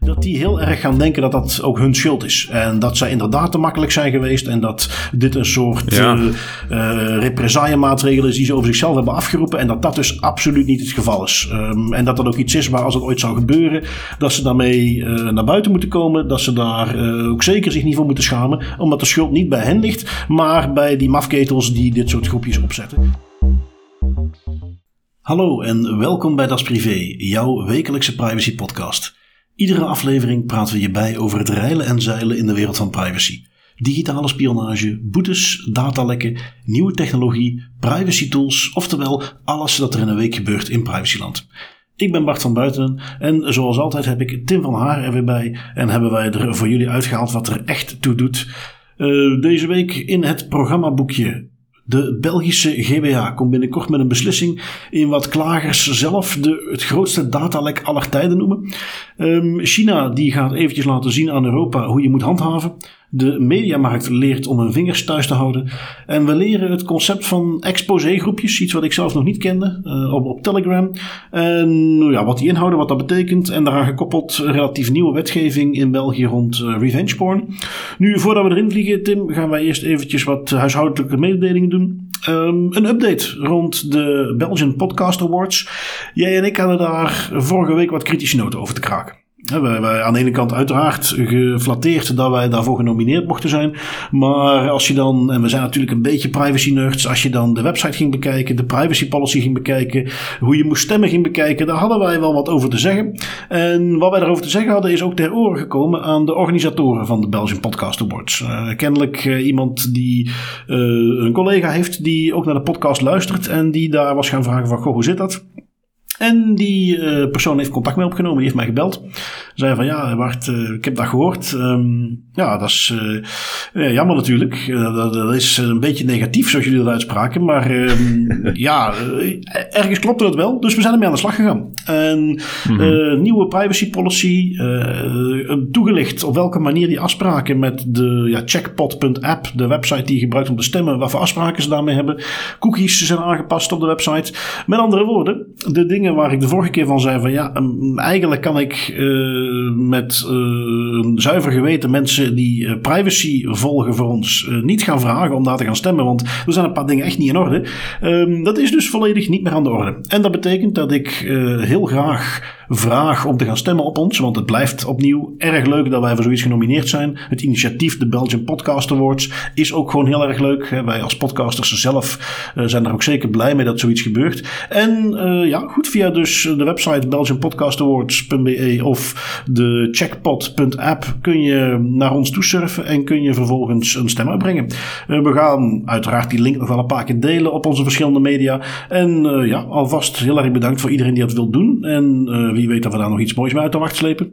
Dat die heel erg gaan denken dat dat ook hun schuld is. En dat zij inderdaad te makkelijk zijn geweest. En dat dit een soort Ja. uh, is die ze over zichzelf hebben afgeroepen. En dat dat dus absoluut niet het geval is. Um, en dat dat ook iets is waar als het ooit zou gebeuren. Dat ze daarmee uh, naar buiten moeten komen. Dat ze daar ook zeker zich niet voor moeten schamen. Omdat de schuld niet bij hen ligt. Maar bij die mafketels die dit soort groepjes opzetten. Hallo en welkom bij Das Privé, jouw wekelijkse privacy podcast. Iedere aflevering praten we je bij over het reilen en zeilen in de wereld van privacy. Digitale spionage, boetes, datalekken, nieuwe technologie, privacy tools, oftewel alles dat er in een week gebeurt in privacyland. Ik ben Bart van Buitenen en zoals altijd heb ik Tim van Haar er weer bij en hebben wij er voor jullie uitgehaald wat er echt toe doet. Uh, deze week in het programmaboekje de Belgische GBA komt binnenkort met een beslissing in wat klagers zelf de, het grootste datalek aller tijden noemen. Um, China die gaat eventjes laten zien aan Europa hoe je moet handhaven. De mediamarkt leert om hun vingers thuis te houden. En we leren het concept van exposé-groepjes, iets wat ik zelf nog niet kende, uh, op, op Telegram. En nou ja, wat die inhouden, wat dat betekent. En daaraan gekoppeld relatief nieuwe wetgeving in België rond uh, revenge porn. Nu, voordat we erin vliegen, Tim, gaan wij eerst eventjes wat huishoudelijke mededelingen doen. Um, een update rond de Belgian Podcast Awards. Jij en ik hadden daar vorige week wat kritische noten over te kraken. We hebben aan de ene kant uiteraard geflatteerd dat wij daarvoor genomineerd mochten zijn. Maar als je dan, en we zijn natuurlijk een beetje privacy nerds, als je dan de website ging bekijken, de privacy policy ging bekijken, hoe je moest stemmen ging bekijken, daar hadden wij wel wat over te zeggen. En wat wij daarover te zeggen hadden is ook ter oren gekomen aan de organisatoren van de Belgian Podcast Awards. Uh, kennelijk uh, iemand die uh, een collega heeft die ook naar de podcast luistert en die daar was gaan vragen van, goh, hoe zit dat? En die uh, persoon heeft contact mee opgenomen, die heeft mij gebeld. Zei van ja, Bart, uh, ik heb dat gehoord. Um, ja, dat is uh, jammer natuurlijk. Dat, dat, is een beetje negatief zoals jullie dat uitspraken. Maar um, ja, ergens klopte dat wel. Dus we zijn ermee aan de slag gegaan. En -hmm. nieuwe privacy policy. toegelicht op welke manier die afspraken met de ja, checkpot.app, de website die je gebruikt om te stemmen, wat voor afspraken ze daarmee hebben. Cookies zijn aangepast op de website. Met andere woorden, de dingen waar ik de vorige keer van zei van ja, um, eigenlijk kan ik uh, met een zuiver geweten mensen die uh, privacy volgen voor ons niet gaan vragen om daar te gaan stemmen, want er zijn een paar dingen echt niet in orde. Um, dat is dus volledig niet meer aan de orde. En dat betekent dat ik heel graag vraag om te gaan stemmen op ons, want het blijft opnieuw erg leuk dat wij voor zoiets genomineerd zijn. Het initiatief, de Belgian Podcast Awards, is ook gewoon heel erg leuk. Wij als podcasters zelf zijn er ook zeker blij mee dat zoiets gebeurt. En ja, goed, via dus de website belgianpodcastawards.be of de checkpot.app kun je naar ons toe surfen en kun je vervolgens een stem uitbrengen. Uh, we gaan uiteraard die link nog wel een paar keer delen op onze verschillende media. En ja, alvast heel erg bedankt voor iedereen die dat wil doen. En wie weet dat we daar nog iets moois mee uit de wacht slepen.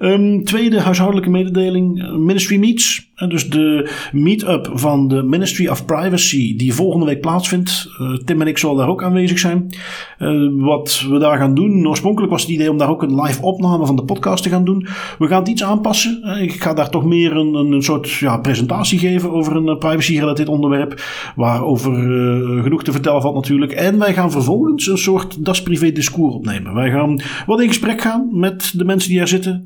Um, tweede huishoudelijke mededeling, Ministry Meets. Dus de meet-up van de Ministry of Privacy die volgende week plaatsvindt. Tim en ik zullen daar ook aanwezig zijn. wat we daar gaan doen. Oorspronkelijk was het idee om daar ook een live opname van de podcast te gaan doen. We gaan het iets aanpassen. Ik ga daar toch meer een, een soort ja, presentatie geven over een privacy-gerelateerd onderwerp. Waarover genoeg te vertellen valt natuurlijk. En wij gaan vervolgens een soort das privé discours opnemen. Wij gaan wat in gesprek gaan met de mensen die er zitten.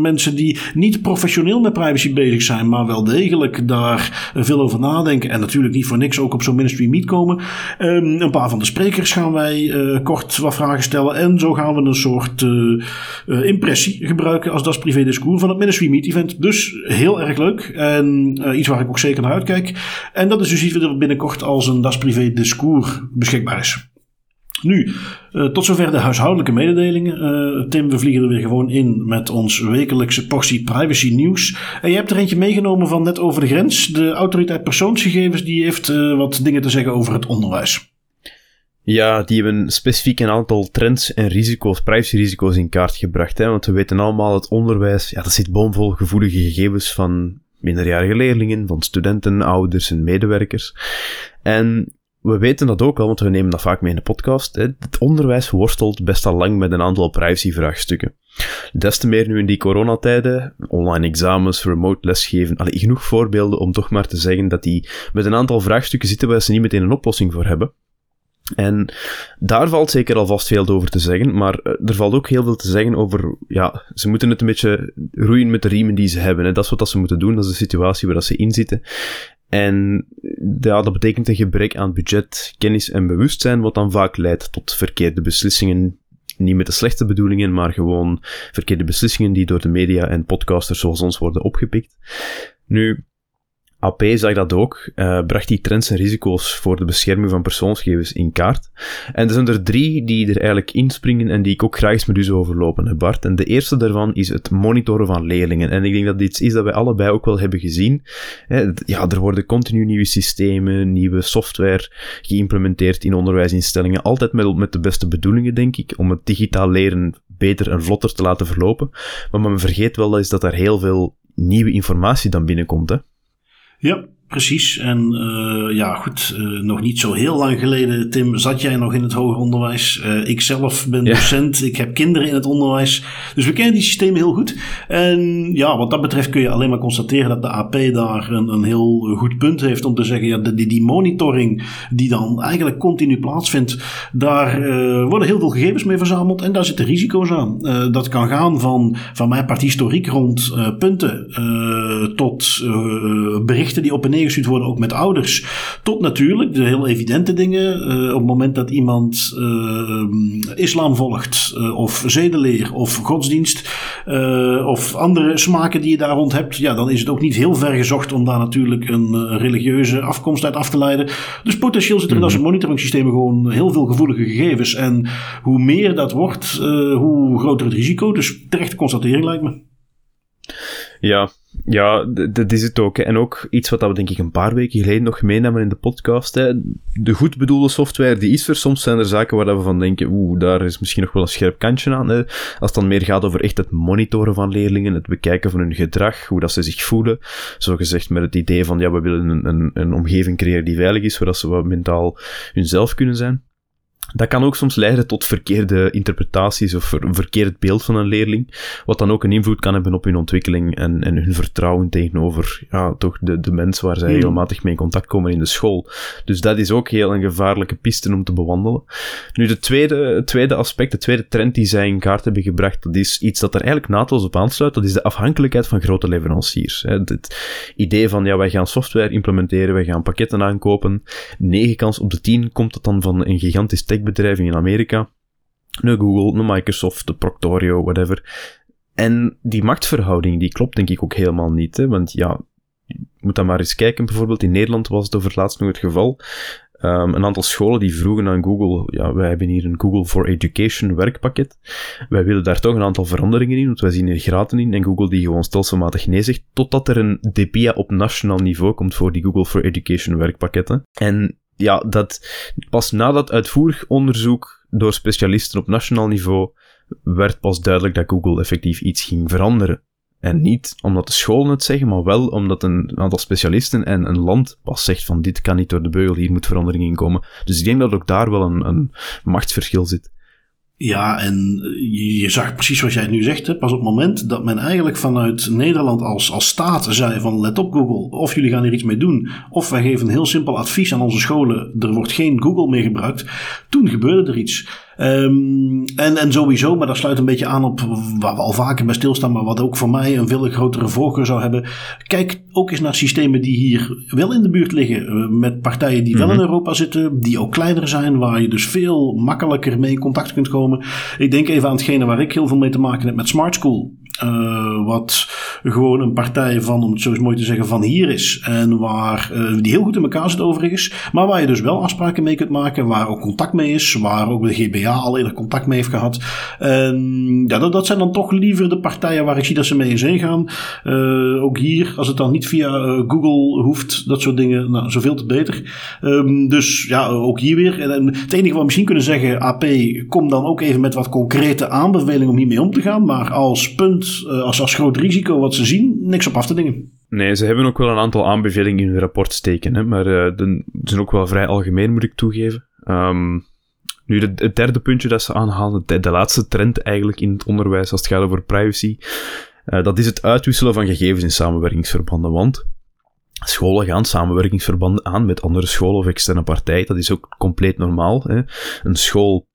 Mensen die niet professioneel met privacy bezig zijn, maar wel degelijk daar veel over nadenken. En natuurlijk niet voor niks ook op zo'n ministry meet komen. Um, een paar van de sprekers gaan wij uh, kort wat vragen stellen. En zo gaan we een soort uh, impressie gebruiken als das privé discours van het Ministry Meet Event. Dus heel erg leuk. En iets waar ik ook zeker naar uitkijk. En dat is dus iets wat binnenkort als een das privé discours beschikbaar is. Nu, uh, tot zover de huishoudelijke mededelingen. Uh, Tim, we vliegen er weer gewoon in met ons wekelijkse portie privacy nieuws. En je hebt er eentje meegenomen van net over de grens. De autoriteit persoonsgegevens die heeft uh, wat dingen te zeggen over het onderwijs. Ja, die hebben specifiek een aantal trends en risico's, privacyrisico's in kaart gebracht. Hè? Want we weten allemaal, het onderwijs, ja, dat zit boomvol gevoelige gegevens van minderjarige leerlingen, van studenten, ouders en medewerkers. En we weten dat ook al, want we nemen dat vaak mee in de podcast. Het onderwijs worstelt best al lang met een aantal privacyvraagstukken. Des te meer nu in die coronatijden, online examens, remote lesgeven, allee, genoeg voorbeelden om toch maar te zeggen dat die met een aantal vraagstukken zitten waar ze niet meteen een oplossing voor hebben. En daar valt zeker alvast veel over te zeggen, maar eh, er valt ook heel veel te zeggen over, ja, ze moeten het een beetje roeien met de riemen die ze hebben. Hè. Dat is wat ze moeten doen, dat is de situatie waar ze in zitten. En ja, dat betekent een gebrek aan budget, kennis en bewustzijn, wat dan vaak leidt tot verkeerde beslissingen. Niet met de slechte bedoelingen, maar gewoon verkeerde beslissingen die door de media en podcasters zoals ons worden opgepikt. Nu, AP zag dat ook, uh, bracht die trends en risico's voor de bescherming van persoonsgegevens in kaart. En er zijn er drie die er eigenlijk inspringen en die ik ook graag eens met u zou overlopen, Bart. En de eerste daarvan is het monitoren van leerlingen. En ik denk dat dit iets is dat wij allebei ook wel hebben gezien. Ja, er worden continu nieuwe systemen, nieuwe software geïmplementeerd in onderwijsinstellingen. Altijd met, met de beste bedoelingen, denk ik, om het digitaal leren beter en vlotter te laten verlopen. Maar men vergeet wel eens dat er heel veel nieuwe informatie dan binnenkomt, hè. Ja, Precies. En uh, ja, goed, uh, nog niet zo heel lang geleden, Tim, zat jij nog in het hoger onderwijs. Uh, ik zelf ben docent, ik heb kinderen in het onderwijs. Dus we kennen die systemen heel goed. En ja, wat dat betreft kun je alleen maar constateren dat de AP daar een, een heel goed punt heeft om te zeggen, ja, die, die monitoring die dan eigenlijk continu plaatsvindt, daar worden heel veel gegevens mee verzameld en daar zitten risico's aan. dat kan gaan van, van mijn part historiek rond punten tot berichten die op een neergestuurd worden, ook met ouders. Tot natuurlijk de heel evidente dingen. Uh, op het moment dat iemand uh, islam volgt, uh, of zedeleer, of godsdienst, of andere smaken die je daar rond hebt, ja, dan is het ook niet heel ver gezocht om daar natuurlijk een religieuze afkomst uit af te leiden. Dus potentieel zitten er in dat soort monitoringssystemen gewoon heel veel gevoelige gegevens. En hoe meer dat wordt, hoe groter het risico. Dus terechte constatering lijkt me. Ja, ja, dat is het ook. En ook iets wat we denk ik een paar weken geleden nog meenamen in de podcast. Hè. De goed bedoelde software, die is er. Soms zijn er zaken waar we van denken, oeh, daar is misschien nog wel een scherp kantje aan. Hè. Als het dan meer gaat over echt het monitoren van leerlingen, het bekijken van hun gedrag, hoe dat ze zich voelen. Zo gezegd met het idee van, ja, we willen een, een, een omgeving creëren die veilig is, zodat ze wat mentaal hunzelf kunnen zijn. Dat kan ook soms leiden tot verkeerde interpretaties of een verkeerd beeld van een leerling, wat dan ook een invloed kan hebben op hun ontwikkeling en, en hun vertrouwen tegenover ja, toch de, de mensen waar zij hmm. regelmatig mee in contact komen in de school. Dus dat is ook heel een gevaarlijke piste om te bewandelen. Nu, de tweede, het tweede aspect, de tweede trend die zij in kaart hebben gebracht, dat is iets dat er eigenlijk naadloos op aansluit, dat is de afhankelijkheid van grote leveranciers. Het idee van, ja, wij gaan software implementeren, wij gaan pakketten aankopen, 9 kans op de 10 komt het dan van een gigantisch techbedrijven in Amerika. Een Google, een Microsoft, de Proctorio, whatever. En die machtsverhouding, die klopt denk ik ook helemaal niet. Hè? Want ja, je moet dan maar eens kijken. Bijvoorbeeld in Nederland was het over laatst nog het geval. Um, een aantal scholen die vroegen aan Google, ja, wij hebben hier een Google for Education werkpakket. Wij willen daar toch een aantal veranderingen in, want wij zien er graten in. En Google die gewoon stelselmatig nee zegt, totdat er een DPIA op nationaal niveau komt voor die Google for Education werkpakketten. En ja, dat pas na dat uitvoerig onderzoek door specialisten op nationaal niveau werd pas duidelijk dat Google effectief iets ging veranderen. En niet omdat de scholen het zeggen, maar wel omdat een aantal specialisten en een land pas zegt van dit kan niet door de beugel, hier moet verandering in komen. Dus ik denk dat ook daar wel een, een machtsverschil zit. Ja, en je zag precies wat jij nu zegt. Hè? Pas op het moment dat men eigenlijk vanuit Nederland als, als staat zei van let op Google, of jullie gaan hier iets mee doen, of wij geven een heel simpel advies aan onze scholen, er wordt geen Google meer gebruikt. Toen gebeurde er iets. Um, en, en sowieso, maar dat sluit een beetje aan op waar we al vaker bij stilstaan, maar wat ook voor mij een veel grotere voorkeur zou hebben. Kijk ook eens naar systemen die hier wel in de buurt liggen, eh, met partijen die wel in mhm. Europa zitten, die ook kleiner zijn, waar je dus veel makkelijker mee in contact kunt komen. Ik denk even aan hetgene waar ik heel veel mee te maken heb met Smart School. Uh, wat gewoon een partij van, om het zo eens mooi te zeggen, van hier is. En waar, uh, die heel goed in elkaar zit overigens. Maar waar je dus wel afspraken mee kunt maken. Waar ook contact mee is. Waar ook de GBA al eerder contact mee heeft gehad. En ja, dat, dat zijn dan toch liever de partijen waar ik zie dat ze mee in zee gaan. Uh, ook hier, als het dan niet via Google hoeft, dat soort dingen, nou, zoveel te beter. Um, dus ja, ook hier weer. En, het enige wat we misschien kunnen zeggen, AP, kom dan ook even met wat concrete aanbevelingen om hiermee om te gaan. Maar als punt uh, als, als groot risico wat ze zien, niks op af te dingen. Nee, ze hebben ook wel een aantal aanbevelingen in hun rapport steken, hè, maar uh, de, zijn ook wel vrij algemeen, moet ik toegeven. Um, nu, het derde puntje dat ze aanhalen, de, laatste trend eigenlijk in het onderwijs als het gaat over privacy, uh, dat is het uitwisselen van gegevens in samenwerkingsverbanden. Want Scholen gaan samenwerkingsverbanden aan met andere scholen of externe partijen. Dat is ook compleet normaal. Hè. Een school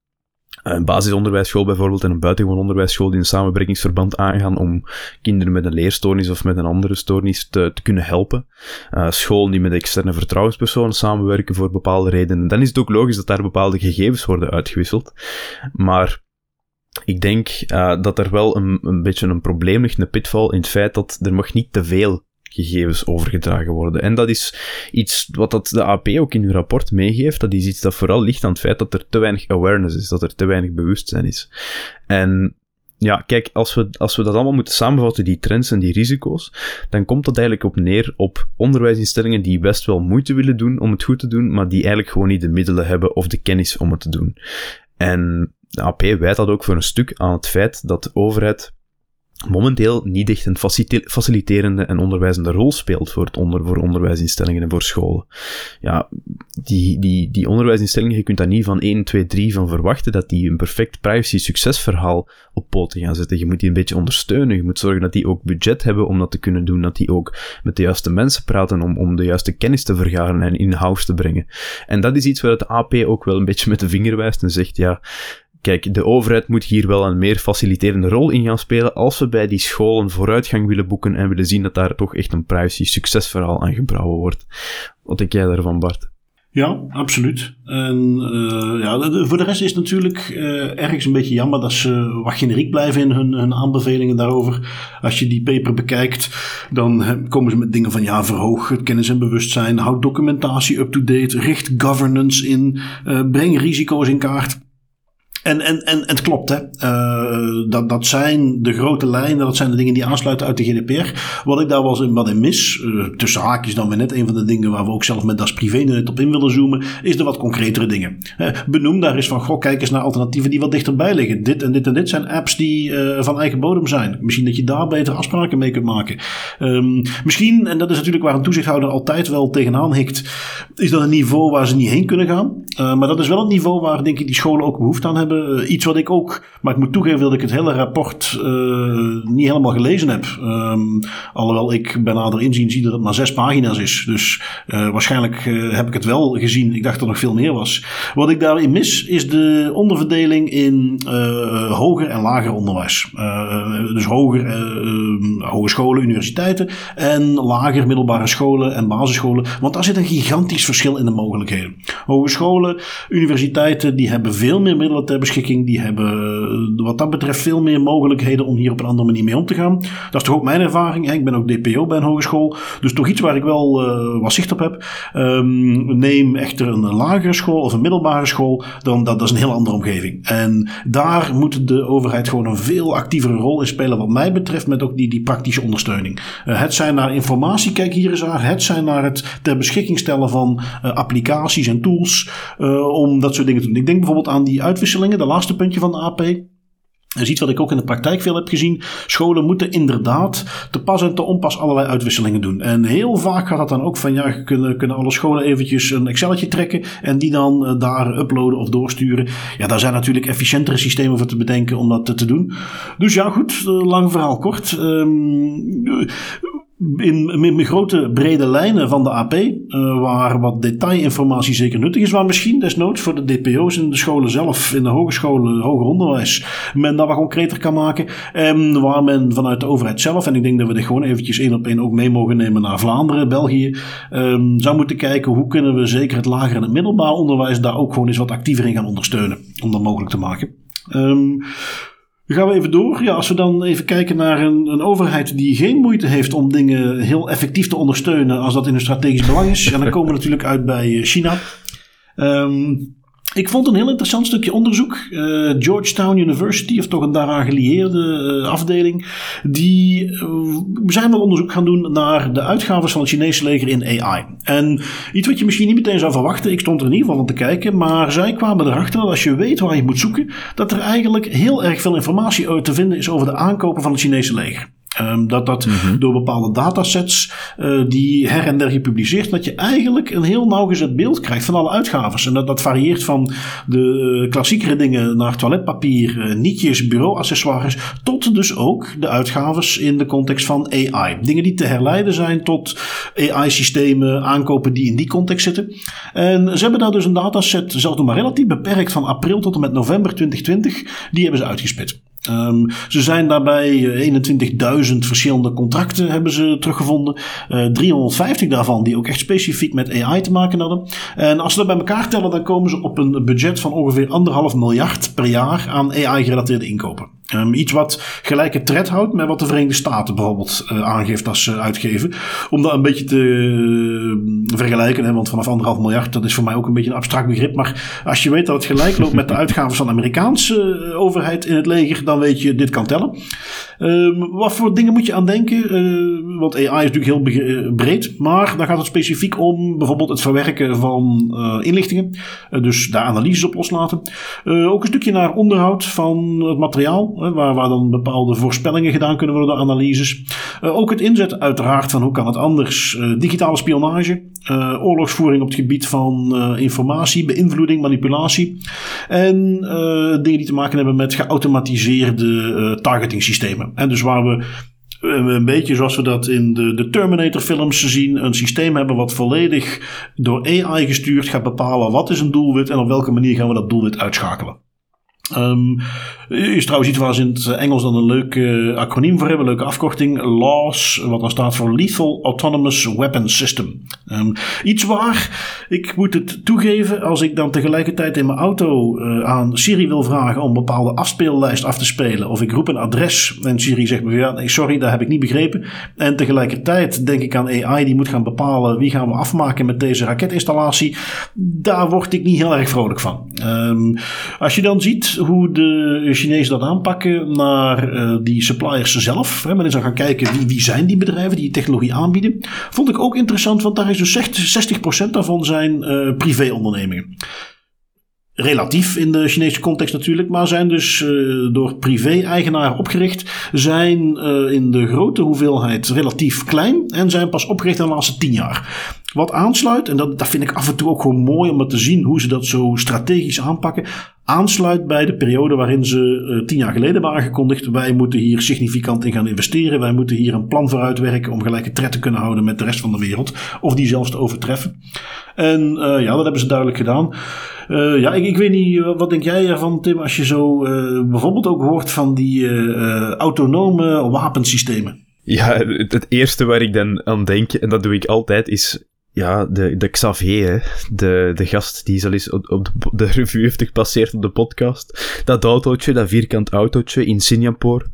een basisonderwijsschool bijvoorbeeld en een buitengewoon onderwijsschool die een samenwerkingsverband aangaan om kinderen met een leerstoornis of met een andere stoornis te, te kunnen helpen. Uh, scholen die met externe vertrouwenspersonen samenwerken voor bepaalde redenen. Dan is het ook logisch dat daar bepaalde gegevens worden uitgewisseld. Maar ik denk uh, dat er wel een, een beetje een probleem ligt, een pitfall, in het feit dat er mag niet te veel gegevens overgedragen worden. En dat is iets wat dat de AP ook in hun rapport meegeeft. Dat is iets dat vooral ligt aan het feit dat er te weinig awareness is, dat er te weinig bewustzijn is. En ja, kijk, als we, als we dat allemaal moeten samenvatten, die trends en die risico's, dan komt dat eigenlijk op neer op onderwijsinstellingen die best wel moeite willen doen om het goed te doen, maar die eigenlijk gewoon niet de middelen hebben of de kennis om het te doen. En de AP wijt dat ook voor een stuk aan het feit dat de overheid momenteel niet echt een faciliterende en onderwijzende rol speelt voor, het onder, voor onderwijsinstellingen en voor scholen. Ja, die, die, die onderwijsinstellingen, je kunt daar niet van 1, 2, 3 van verwachten dat die een perfect privacy-succesverhaal op poten gaan zetten. Je moet die een beetje ondersteunen. Je moet zorgen dat die ook budget hebben om dat te kunnen doen. Dat die ook met de juiste mensen praten om, om de juiste kennis te vergaren en in-house te brengen. En dat is iets waar het AP ook wel een beetje met de vinger wijst en zegt, ja, Kijk, de overheid moet hier wel een meer faciliterende rol in gaan spelen als we bij die scholen vooruitgang willen boeken en willen zien dat daar toch echt een privacy succesverhaal aan gebrouwen wordt. Wat denk jij daarvan, Bart? Ja, absoluut. En uh, ja, voor de rest is het natuurlijk uh, ergens een beetje jammer dat ze wat generiek blijven in hun, hun aanbevelingen daarover. Als je die paper bekijkt, dan komen ze met dingen van ja, verhoog het kennis en bewustzijn, houd documentatie up-to-date, richt governance in, uh, breng risico's in kaart. En, en, en, het klopt, hè. Uh, dat, dat zijn de grote lijnen, dat zijn de dingen die aansluiten uit de GDPR. Wat ik daar wel eens wat in mis, uh, tussen haakjes dan weer net, een van de dingen waar we ook zelf met Das Privé net op in willen zoomen, is de wat concretere dingen. Benoem daar eens van, goh, kijk eens naar alternatieven die wat dichterbij liggen. Dit en dit en dit zijn apps die van eigen bodem zijn. Misschien dat je daar beter afspraken mee kunt maken. Um, misschien, en dat is natuurlijk waar een toezichthouder altijd wel tegenaan hikt, is dat een niveau waar ze niet heen kunnen gaan. maar dat is wel het niveau waar, denk ik, die scholen ook behoefte aan hebben uh, iets wat ik ook, maar ik moet toegeven dat ik het hele rapport uh, niet helemaal gelezen heb. Um, alhoewel ik bij nader inzien zie dat het maar zes pagina's is. Dus uh, waarschijnlijk heb ik het wel gezien. Ik dacht dat er nog veel meer was. Wat ik daarin mis is de onderverdeling in hoger en lager onderwijs. dus hoger hogescholen, universiteiten en lager middelbare scholen en basisscholen. Want daar zit een gigantisch verschil in de mogelijkheden. Hogescholen, universiteiten, die hebben veel meer middelen ter beschikking. Die hebben eh, wat dat betreft veel meer mogelijkheden om hier op een andere manier mee om te gaan. Dat is toch ook mijn ervaring. Hè? Ik ben ook DPO bij een hogeschool. Dus toch iets waar ik wel uh, wat zicht op heb. Um, neem echter een lagere school of een middelbare school. Dan dat, is een heel andere omgeving. En daar moet de overheid gewoon een veel actievere rol in spelen. Wat mij betreft met ook die, die praktische ondersteuning. Uh, het zijn naar informatie, kijk hier eens aan. Het zijn naar het ter beschikking stellen van applicaties en tools. om dat soort dingen te doen. Ik denk bijvoorbeeld aan die uitwisselingen de laatste puntje van de AP. Dat is iets wat ik ook in de praktijk veel heb gezien. Scholen moeten inderdaad te pas en te onpas allerlei uitwisselingen doen. En heel vaak gaat dat dan ook van ja, kunnen, kunnen alle scholen eventjes een Excelletje trekken en die dan uh, daar uploaden of doorsturen. Ja, daar zijn natuurlijk efficiëntere systemen voor te bedenken om dat te doen. Dus ja, goed, uh, lang verhaal kort. Um, in, in, grote brede lijnen van de AP, eh, waar wat detailinformatie zeker nuttig is, waar misschien desnoods voor de DPO's in de scholen zelf, in de hogescholen, hoger onderwijs, men dat wat concreter kan maken. En waar men vanuit de overheid zelf, en ik denk dat we dit gewoon eventjes één op één ook mee mogen nemen naar Vlaanderen, België, um, zou moeten kijken hoe kunnen we zeker het lager en het middelbaar onderwijs daar ook gewoon eens wat actiever in gaan ondersteunen, om dat mogelijk te maken. Um, dan gaan we even door. Ja, als we dan even kijken naar een, een, overheid die geen moeite heeft om dingen heel effectief te ondersteunen als dat in hun strategisch belang is. En dan komen we natuurlijk uit bij eh, China. Um, ik vond een heel interessant stukje onderzoek. Uh, Georgetown University, of toch een daaraan gelieerde uh, afdeling, die uh, zijn wel onderzoek gaan doen naar de uitgaven van het Chinese leger in AI. En iets wat je misschien niet meteen zou verwachten, ik stond er in ieder geval aan te kijken, maar zij kwamen erachter dat als je weet waar je moet zoeken, dat er eigenlijk heel erg veel informatie te vinden is over de aankopen van het Chinese leger. Um, dat dat mhm. door bepaalde datasets uh, die her en der gepubliceerd, dat je eigenlijk een heel nauwgezet beeld krijgt van alle uitgaves. En dat, dat varieert van de klassiekere dingen naar toiletpapier, uh, nietjes, bureauaccessoires, tot dus ook de uitgaves in de context van AI. Dingen die te herleiden zijn tot AI-systemen, aankopen die in die context zitten. En ze hebben daar dus een dataset, zelfs nog maar relatief beperkt, van april tot en met november 2020, die hebben ze uitgespit. Um, ze zijn daarbij 21.000 eh, verschillende contracten hebben ze teruggevonden. Uh, eh, 350 daarvan die ook echt specifiek met AI te maken hadden. En als ze dat bij elkaar tellen, dan komen ze op een budget van ongeveer anderhalf miljard per jaar aan AI-gerelateerde inkopen. Um, iets wat gelijke tred houdt met wat de Verenigde Staten bijvoorbeeld uh, aangeeft als ze uitgeven. Om dat een beetje te uh, vergelijken, hè, want vanaf anderhalf miljard, dat is voor mij ook een beetje een abstract begrip. Maar als je weet dat het gelijk loopt met de uitgaven van de Amerikaanse uh, overheid in het leger, dan weet je, dit kan tellen. Um, wat voor dingen moet je aan denken? want AI is natuurlijk heel breed, maar dan gaat het specifiek om bijvoorbeeld het verwerken van inlichtingen. dus daar analyses op loslaten. ook een stukje naar onderhoud van het materiaal waar, dan bepaalde voorspellingen gedaan kunnen worden analyses. Uh, ook het inzetten uiteraard van hoe kan het anders. Uh, digitale spionage, uh, oorlogsvoering op het gebied van informatie, beïnvloeding, manipulatie. En dingen die te maken hebben met geautomatiseerde targeting systemen. En dus waar we een beetje zoals we dat in de, de Terminator films zien. Een systeem hebben wat volledig door AI gestuurd gaat bepalen wat is een doelwit en op welke manier gaan we dat doelwit uitschakelen. Um, is trouwens iets waar ze in het Engels dan een leuk uh, acroniem voor hebben, een leuke afkorting. LAWS, wat dan staat voor Lethal Autonomous Weapon System. Um, iets waar, ik moet het toegeven, als ik dan tegelijkertijd in mijn auto uh, aan Siri wil vragen om een bepaalde afspeellijst af te spelen, of ik roep een adres en Siri zegt me, ja, nee, sorry, dat heb ik niet begrepen. En tegelijkertijd denk ik aan AI die moet gaan bepalen wie gaan we afmaken met deze raketinstallatie. Daar word ik niet heel erg vrolijk van. Um, als je dan ziet hoe de Chinezen dat aanpakken naar uh, die suppliers zelf. Hè, men is dan gaan kijken wie, wie zijn die bedrijven die technologie aanbieden. Vond ik ook interessant, want daar is dus 60% daarvan zijn uh, privéondernemingen relatief in de Chinese context natuurlijk, maar zijn dus uh, door privé-eigenaren opgericht, zijn in de grote hoeveelheid relatief klein en zijn pas opgericht in de laatste tien jaar. Wat aansluit, en dat, dat vind ik af en toe ook gewoon mooi om te zien hoe ze dat zo strategisch aanpakken, aansluit bij de periode waarin ze uh, tien jaar geleden waren aangekondigd. Wij moeten hier significant in gaan investeren. Wij moeten hier een plan voor uitwerken om gelijke tred te kunnen houden met de rest van de wereld. Of die zelfs te overtreffen. En uh, ja, dat hebben ze duidelijk gedaan. Uh, ja, ik, ik, weet niet, wat denk jij ervan, Tim, als je zo bijvoorbeeld ook hoort van die autonome wapensystemen? Ja, het, eerste waar ik dan aan denk, en dat doe ik altijd, is ja, de, de Xavier, de, de gast die al eens op, de, de, revue heeft gepasseerd op de podcast. Dat autootje, dat vierkant autootje in Singapore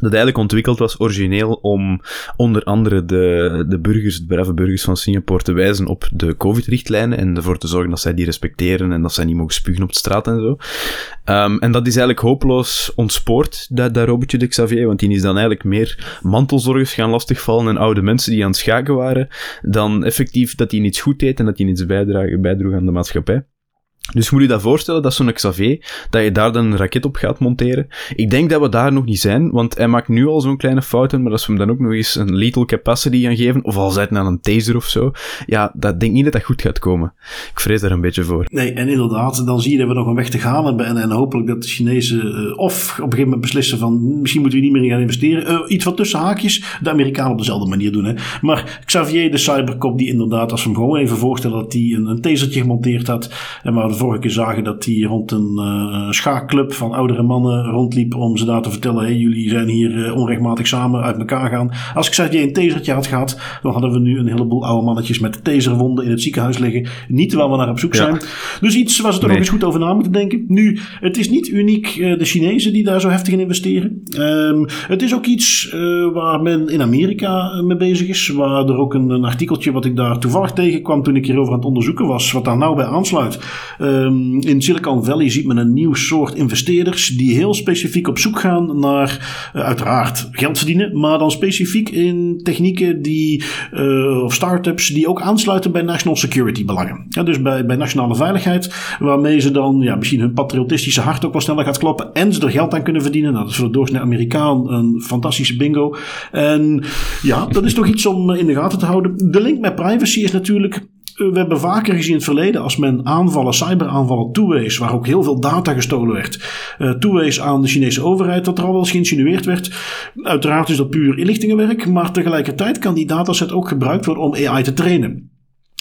dat eigenlijk ontwikkeld was origineel om onder andere de, de burgers, de brave burgers van Singapore te wijzen op de COVID-richtlijnen en ervoor te zorgen dat zij die respecteren en dat zij niet mogen spugen op de straat en zo. Um, en dat is eigenlijk hopeloos ontspoord, dat, dat robotje de Xavier, want die is dan eigenlijk meer mantelzorgers gaan lastigvallen en oude mensen die aan het schaken waren, dan effectief dat hij niets goed deed en dat hij niets bijdroeg aan de maatschappij. Dus moet je dat voorstellen, dat zo'n Xavier, dat je daar dan een raket op gaat monteren. Ik denk dat we daar nog niet zijn, want hij maakt nu al zo'n kleine fouten, maar als we hem dan ook nog eens een lethal capacity gaan geven, of al zet naar een taser of zo, ja, dat denk niet dat dat goed gaat komen. Ik vrees daar een beetje voor. Nee, en inderdaad, dan zie je dat we nog een weg te gaan hebben en, hopelijk dat de Chinezen uh, of op een gegeven moment beslissen van, misschien moeten we niet meer in gaan investeren. Uh, iets wat tussen haakjes, de Amerikanen op dezelfde manier doen. Hè. Maar Xavier, de cybercop, die inderdaad, als we hem gewoon even voorstellen dat hij een, een tasertje gemonteerd had, en waar vorige keer zagen dat hij rond een uh, schaakclub van oudere mannen rondliep om ze daar te vertellen: hey, jullie zijn hier uh, onrechtmatig samen uit elkaar gaan. Als ik zei dat je een tasertje had gehad, dan hadden we nu een heleboel oude mannetjes met taserwonden in het ziekenhuis liggen. Niet waar we naar op zoek zijn. Dus iets waar ze toch nee. nog eens goed over na moeten denken. Nu, het is niet uniek uh, de Chinezen die daar zo heftig in investeren. Um, het is ook iets waar men in Amerika mee bezig is. Waar er ook een, een artikeltje wat ik daar toevallig tegenkwam toen ik hierover aan het onderzoeken was, wat daar nou bij aansluit. Um, in Silicon Valley ziet men een nieuw soort investeerders die heel specifiek op zoek gaan naar, uh, uiteraard, geld verdienen, maar dan specifiek in technieken die, uh, of start-ups die ook aansluiten bij national security belangen. Ja, dus bij, bij nationale veiligheid, waarmee ze dan ja, misschien hun patriotistische hart ook wel sneller gaat kloppen en ze er geld aan kunnen verdienen. Nou, dat is voor de doorsnee Amerikaan een fantastische bingo. En ja, dat is toch iets om in de gaten te houden. De link met privacy is natuurlijk we hebben vaker gezien in het verleden, als men aanvallen, cyberaanvallen toewees, waar ook heel veel data gestolen werd, uh, toewees aan de Chinese overheid, dat er al wel eens geïnsinueerd werd. Uiteraard is dat puur inlichtingenwerk, maar tegelijkertijd kan die dataset ook gebruikt worden om AI te trainen.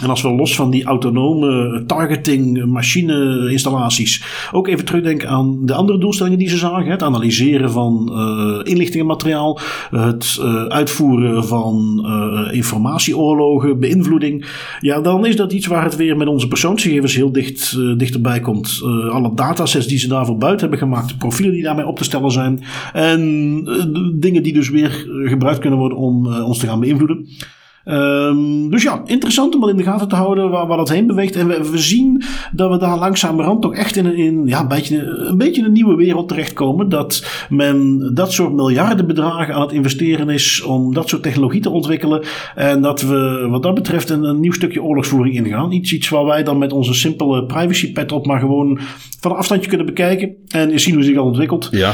En als we los van die autonome targeting machine installaties ook even terugdenken aan de andere doelstellingen die ze zagen. Het analyseren van uh, inlichtingenmateriaal, het uh, uitvoeren van uh, informatieoorlogen, beïnvloeding. Ja, dan is dat iets waar het weer met onze persoonsgegevens heel dicht, dichterbij komt. alle datasets die ze daarvoor buiten hebben gemaakt, profielen die daarmee op te stellen zijn. En dingen die dus weer gebruikt kunnen worden om ons te gaan beïnvloeden. Um, dus ja, interessant om wel in de gaten te houden waar, waar dat heen beweegt. En we, we zien dat we daar langzamerhand toch echt in, in ja, een, beetje, een beetje een nieuwe wereld terechtkomen. Dat men dat soort miljardenbedragen aan het investeren is om dat soort technologie te ontwikkelen. En dat we wat dat betreft een, nieuw stukje oorlogsvoering ingaan. Iets, iets waar wij dan met onze simpele privacy pet op maar gewoon van een afstandje kunnen bekijken. En zien hoe zich dat ontwikkelt. Ja.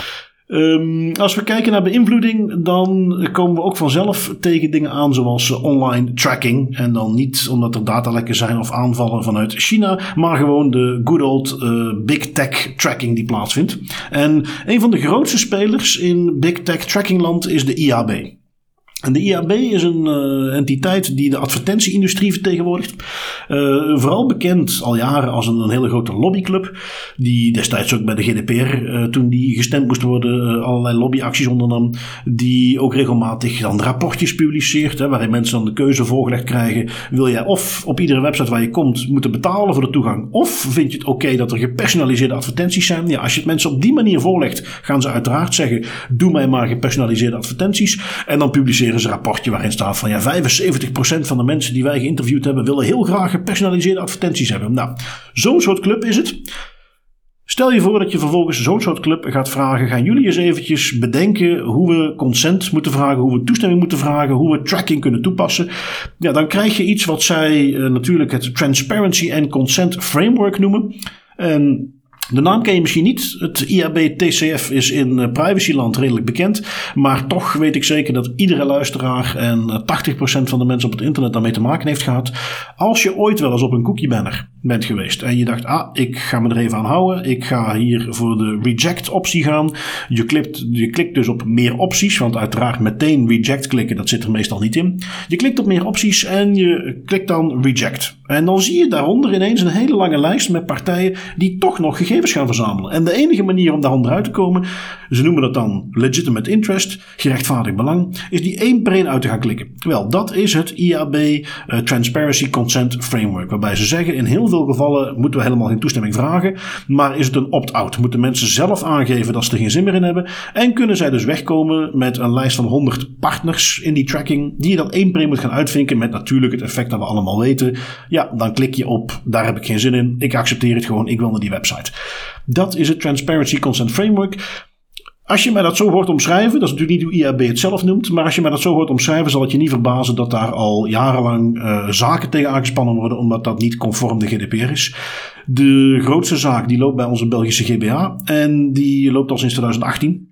Um, als we kijken naar beïnvloeding, dan komen we ook vanzelf tegen dingen aan zoals online tracking. En dan niet omdat er datalekken zijn of aanvallen vanuit China, maar gewoon de good old uh, big tech tracking die plaatsvindt. En een van de grootste spelers in big tech trackingland is de IAB. En de IAB is een uh, entiteit die de advertentieindustrie vertegenwoordigt. Uh, vooral bekend al jaren als een, hele grote lobbyclub. Die destijds ook bij de GDPR, uh, toen die gestemd moest worden, allerlei lobbyacties ondernam. Die ook regelmatig dan rapportjes publiceert. Hè, waarin mensen dan de keuze voorgelegd krijgen. Wil jij of op iedere website waar je komt moeten betalen voor de toegang. Of vind je het oké dat er gepersonaliseerde advertenties zijn. Ja, als je het mensen op die manier voorlegt, gaan ze uiteraard zeggen. Doe mij maar gepersonaliseerde advertenties. En dan publiceren is een rapportje waarin staat van ja, 75% van de mensen die wij geïnterviewd hebben willen heel graag gepersonaliseerde advertenties hebben. Nou, zo'n soort club is het. Stel je voor dat je vervolgens zo'n soort club gaat vragen. Gaan jullie eens eventjes bedenken hoe we consent moeten vragen, hoe we toestemming moeten vragen, hoe we tracking kunnen toepassen. Ja, dan krijg je iets wat zij uh, natuurlijk het Transparency and Consent Framework noemen. En de naam ken je misschien niet. Het IAB-TCF is in eh, privacyland redelijk bekend. Maar toch weet ik zeker dat iedere luisteraar en 80% eh, van de mensen op het internet daarmee te maken heeft gehad. Als je ooit wel eens op een cookie banner bent geweest en je dacht, ah, ik ga me er even aan houden. Ik ga hier voor de reject optie gaan. Je klikt, je klikt dus op meer opties, want uiteraard meteen reject klikken, dat zit er meestal niet in. Je klikt op meer opties en je klikt dan reject. En dan zie je daaronder ineens een hele lange lijst met partijen die toch nog gegevens gaan verzamelen. En de enige manier om daar onderuit te komen, ze noemen dat dan legitimate interest, gerechtvaardigd belang, is die één per uit te gaan klikken. Wel, dat is het IAB eh, Transparency Consent Framework, waarbij ze zeggen in heel veel gevallen moeten we helemaal geen toestemming vragen, maar is het een opt-out. Moeten mensen zelf aangeven dat ze er geen zin meer in hebben en kunnen zij dus wegkomen met een lijst van 100 partners in die tracking, die je dan één per moet gaan uitvinken met natuurlijk het effect dat we allemaal weten. Ja, dan klik je op, daar heb ik geen zin in. Ik accepteer het gewoon, ik wil naar die website. Dat is het Transparency Consent Framework. Als je mij dat zo hoort omschrijven, dat is natuurlijk niet hoe IAB het zelf noemt, maar als je mij dat zo hoort omschrijven, zal het je niet verbazen dat daar al jarenlang uh, zaken tegen aangespannen worden, omdat dat niet conform de GDPR is. De grootste zaak die loopt bij onze Belgische GBA en die loopt al sinds 2018.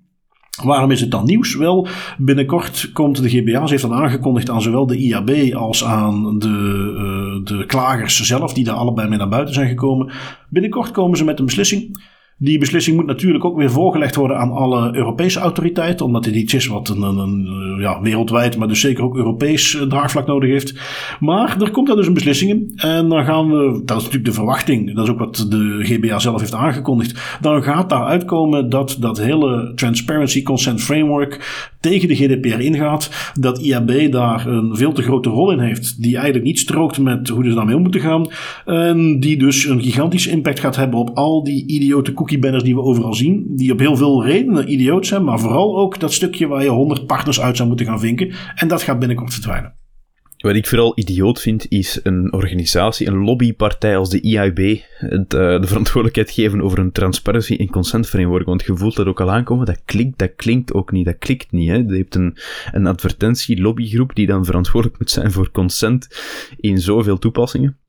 Waarom is het dan nieuws? Wel, binnenkort komt de GBA, ze heeft dat aangekondigd aan zowel de IAB als aan de, uh, de klagers zelf, die daar allebei mee naar buiten zijn gekomen. Binnenkort komen ze met een beslissing. Die beslissing moet natuurlijk ook weer voorgelegd worden aan alle Europese autoriteiten, omdat dit iets is wat een, een, een ja, wereldwijd, maar dus zeker ook Europees eh, draagvlak nodig heeft. Maar er komt daar dus een beslissing in. En dan gaan we, dat is natuurlijk de verwachting, dat is ook wat de GBA zelf heeft aangekondigd. Dan gaat daar uitkomen dat dat hele Transparency Consent Framework tegen de GDPR ingaat. Dat IAB daar een veel te grote rol in heeft, die eigenlijk niet strookt met hoe ze daarmee om moeten gaan. En die dus een gigantische impact gaat hebben op al die idiote cookie-banners die we overal zien. Die op heel veel redenen idioot zijn, maar vooral ook dat stukje waar je 100 partners uit zou moeten gaan vinken. En dat gaat binnenkort verdwijnen. Wat ik vooral idioot vind, is een organisatie, een lobbypartij als de EIB, het, uh, de verantwoordelijkheid geven over een transparency en consent framework. Want je voelt dat ook al aankomen, dat klinkt, dat klinkt ook niet, dat klikt niet. Hè. Je hebt een, een advertentie-lobbygroep die dan verantwoordelijk moet zijn voor consent in zoveel toepassingen.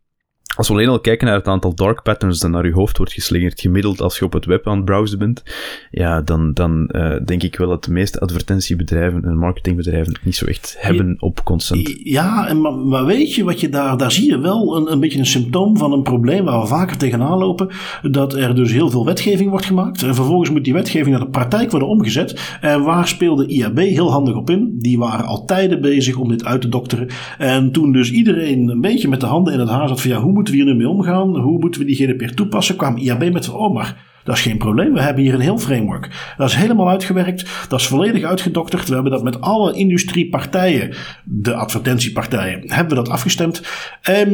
Als we alleen al kijken naar het aantal dark patterns dat naar je hoofd wordt geslingerd, gemiddeld als je op het web aan het browsen bent, ja, dan, dan uh, denk ik wel dat de meeste advertentiebedrijven en marketingbedrijven niet zo echt hebben op consent. Ja, en maar, maar, weet je wat je daar, daar zie je wel een, een beetje een symptoom van een probleem waar we vaker tegenaan lopen, dat er dus heel veel wetgeving wordt gemaakt en vervolgens moet die wetgeving naar de praktijk worden omgezet. En waar speelde IAB heel handig op in? Die waren al tijden bezig om dit uit te dokteren. En toen dus iedereen een beetje met de handen in het haar zat van ja, hoe moeten we hier nu mee omgaan? Hoe moeten we die GDPR toepassen? kwam IAB met van, oh maar dat is geen probleem. We hebben hier een heel framework. Dat is helemaal uitgewerkt. Dat is volledig uitgedokterd. We hebben dat met alle industriepartijen, de advertentiepartijen, hebben we dat afgestemd. En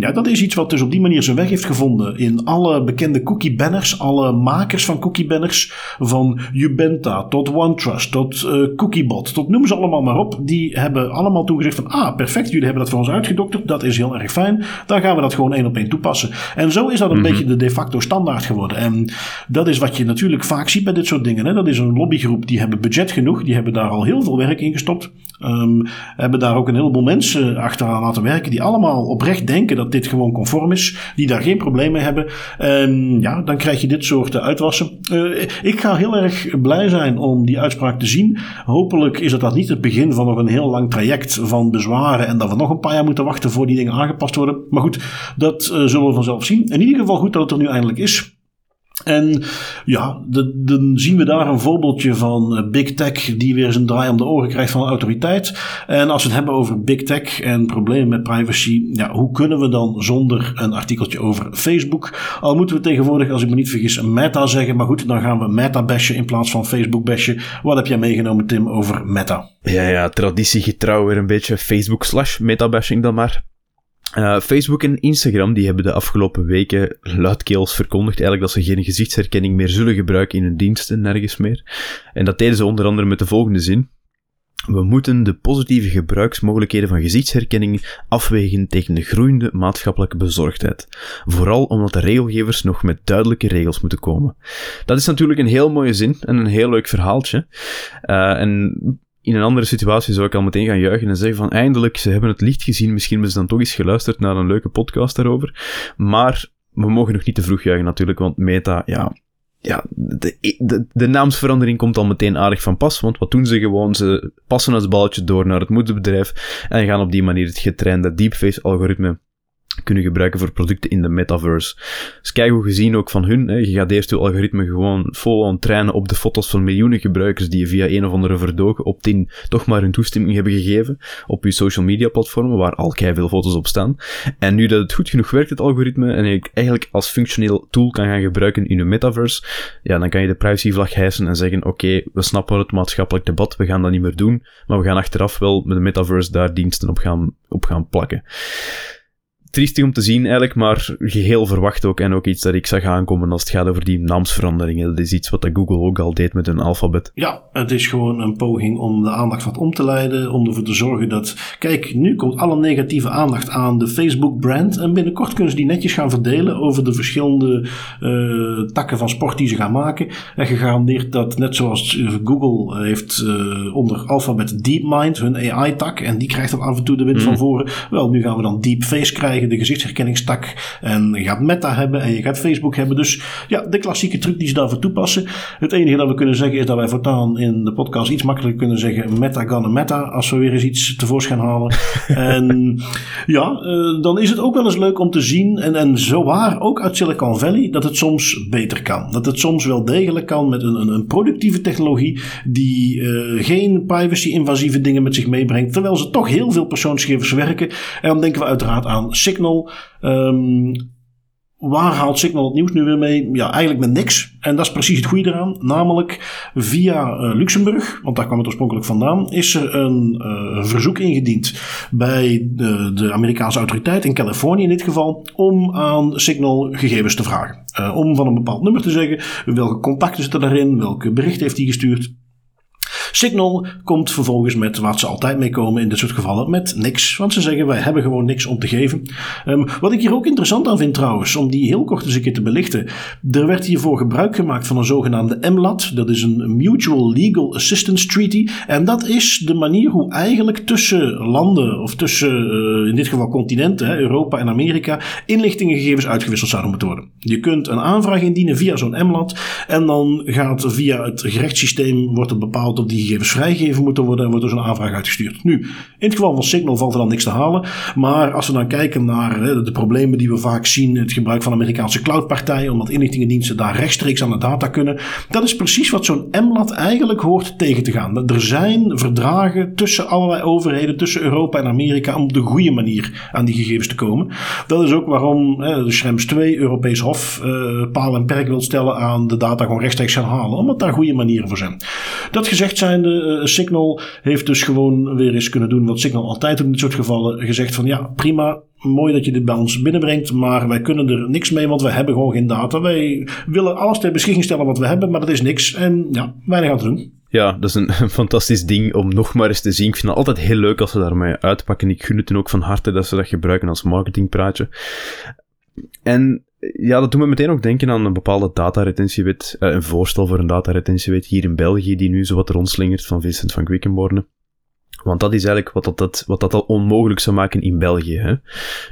ja, dat is iets wat dus op die manier zijn weg heeft gevonden in alle bekende cookie banners, alle makers van cookie banners, van Ubenta tot OneTrust tot uh, Cookiebot, tot noem ze allemaal maar op. Die hebben allemaal toegezegd van, ah, perfect, jullie hebben dat voor ons uitgedokterd. Dat is heel erg fijn. Dan gaan we dat gewoon één op één toepassen. En zo is dat een mhm. beetje de de facto standaard geworden. En dat is wat je natuurlijk vaak ziet bij dit soort dingen. Hè. Dat is een lobbygroep, die hebben budget genoeg, die hebben daar al heel veel werk in gestopt. Um, hebben daar ook een heleboel mensen achteraan laten werken die allemaal oprecht denken dat dit gewoon conform is, die daar geen probleem mee hebben. En ja, dan krijg je dit soort uitwassen. Uh, ik ga heel erg blij zijn om die uitspraak te zien. Hopelijk is dat niet het begin van nog een heel lang traject van bezwaren en dat we nog een paar jaar moeten wachten voor die dingen aangepast worden. Maar goed, dat uh, zullen we vanzelf zien. In ieder geval goed dat het er nu eindelijk is. En ja, dan zien we daar een voorbeeldje van eh, Big Tech die weer zijn draai om de oren krijgt van autoriteit. En als we het hebben over Big Tech en problemen met privacy, ja, hoe kunnen we dan zonder een artikeltje over Facebook? Al moeten we tegenwoordig, als ik me niet vergis, meta zeggen. Maar goed, dan gaan we meta bashen in plaats van Facebook bashen. Wat heb jij meegenomen, Tim, over meta? Ja, ja, traditiegetrouw weer een beetje Facebook slash meta bashing dan maar. Uh, Facebook en Instagram die hebben de afgelopen weken luidkeels verkondigd eigenlijk dat ze geen gezichtsherkenning meer zullen gebruiken in hun diensten, nergens meer. En dat deden ze onder andere met de volgende zin. We moeten de positieve gebruiksmogelijkheden van gezichtsherkenning afwegen tegen de groeiende maatschappelijke bezorgdheid. Vooral omdat de regelgevers nog met duidelijke regels moeten komen. Dat is natuurlijk een heel mooie zin en een heel leuk verhaaltje. Uh, en in een andere situatie zou ik al meteen gaan juichen en zeggen van eindelijk, ze hebben het licht gezien, misschien hebben ze dan toch eens geluisterd naar een leuke podcast daarover. Maar we mogen nog niet te vroeg juichen natuurlijk, want Meta, ja, ja, de, de, de, naamsverandering komt al meteen aardig van pas, want wat doen ze gewoon? Ze passen het balletje door naar het moederbedrijf en gaan op die manier het getrainde deepface-algoritme kunnen gebruiken voor producten in de metaverse. Dus kijk hoe gezien ook van hun. Hè. Je gaat eerst je algoritme gewoon vol aan trainen op de foto's van miljoenen gebruikers die je via een of andere verdogen opt-in toch maar hun toestemming hebben gegeven op je social media platformen, waar al veel foto's op staan. En nu dat het goed genoeg werkt, het algoritme, en je eigenlijk als functioneel tool kan gaan gebruiken in je metaverse, ja, dan kan je de privacyvlag hijsen en zeggen, oké, we snappen het maatschappelijk debat, we gaan dat niet meer doen, maar we gaan achteraf wel met de metaverse daar diensten op gaan, op gaan plakken triestig om te zien eigenlijk, maar geheel verwacht ook. En ook iets dat ik zag aankomen als het gaat over die naamsveranderingen. Dat is iets wat Google ook al deed met hun alfabet. Ja, het is gewoon een poging om de aandacht wat om te leiden. Om ervoor te zorgen dat, kijk, nu komt alle negatieve aandacht aan de Facebook-brand. En binnenkort kunnen ze die netjes gaan verdelen over de verschillende uh, takken van sport die ze gaan maken. En gegarandeerd dat, net zoals eh, Google heeft uh, onder alfabet DeepMind, hun AI-tak. En die krijgt dan af en toe de wind mm. van voren. Wel, nu gaan we dan Deepface krijgen de gezichtsherkenningstak. En je gaat Meta hebben en je gaat Facebook hebben. Dus ja, de klassieke truc die ze daarvoor toepassen. Het enige dat we kunnen zeggen is dat wij voortaan in de podcast iets makkelijker kunnen zeggen Meta gonna Meta. Als we weer eens iets tevoorschijn halen. en ja, uh, dan is het ook wel eens leuk om te zien. En, en zo waar, ook uit Silicon Valley, dat het soms beter kan. Dat het soms wel degelijk kan met een, een, een productieve technologie die uh, geen privacy-invasieve dingen met zich meebrengt. Terwijl ze toch heel veel persoonsgegevens werken. En dan denken we uiteraard aan Signal. Um, waar haalt Signal het nieuws nu weer mee? Ja, eigenlijk met niks. En dat is precies het goede eraan. Namelijk via uh, Luxemburg, want daar kwam het oorspronkelijk vandaan, is er een uh, verzoek ingediend bij de, de, Amerikaanse autoriteit in Californië in dit geval, om aan Signal gegevens te vragen. Uh, om van een bepaald nummer te zeggen welke contacten zitten daarin, welke bericht heeft hij gestuurd. Signal komt vervolgens met wat ze altijd mee komen in dit soort gevallen, met niks. Want ze zeggen wij hebben gewoon niks om te geven. Ehm, wat ik hier ook interessant aan vind trouwens, om die heel kort eens een keer te belichten. Er werd hiervoor gebruik gemaakt van een zogenaamde MLAT. Dat is een Mutual Legal Assistance Treaty. En dat is de manier hoe eigenlijk tussen landen, of tussen uh, in dit geval continenten, Europa en Amerika, inlichtingengegevens uitgewisseld zouden moeten worden. Je kunt een aanvraag indienen via zo'n MLAT. En dan gaat via het gerechtssysteem wordt er bepaald of die gegevens vrijgegeven moeten worden en wordt er zo'n aanvraag uitgestuurd. Nu, in het geval van Signal valt er dan niks te halen. Maar als we dan kijken naar hè, de problemen die we vaak zien, het gebruik van Amerikaanse cloudpartijen, omdat inlichtingendiensten daar rechtstreeks aan de data kunnen, dat is precies wat zo'n MLAT eigenlijk hoort tegen te gaan. Er zijn verdragen tussen allerlei overheden, tussen Europa en Amerika, om op de goede manier aan die gegevens te komen. Dat is ook waarom hè, de Schrems 2, Europees Hof, uh, paal en perk wil stellen aan de data gewoon rechtstreeks gaan halen, omdat daar goede manieren voor zijn. Dat gezegd zijnde, uh, Signal heeft dus gewoon weer eens kunnen doen wat Signal altijd in dit soort gevallen, gezegd van ja, prima, mooi dat je dit bij ons binnenbrengt, maar wij kunnen er niks mee, want we hebben gewoon geen data. Wij willen alles ter beschikking stellen wat we hebben, maar dat is niks en ja, weinig aan te doen. Ja, dat is een, fantastisch ding om nog maar eens te zien. Ik vind het altijd heel leuk als ze daarmee uitpakken. Ik gun het dan ook van harte dat ze dat gebruiken als marketingpraatje. En ja, dat doet me meteen ook denken aan een bepaalde dataretentiewet. Uh, een voorstel voor een dataretentiewet hier in België, die nu zo wat rondslingert van Vincent van Quickenborne. Want dat is eigenlijk wat dat, wat dat al onmogelijk zou maken in België. Hè?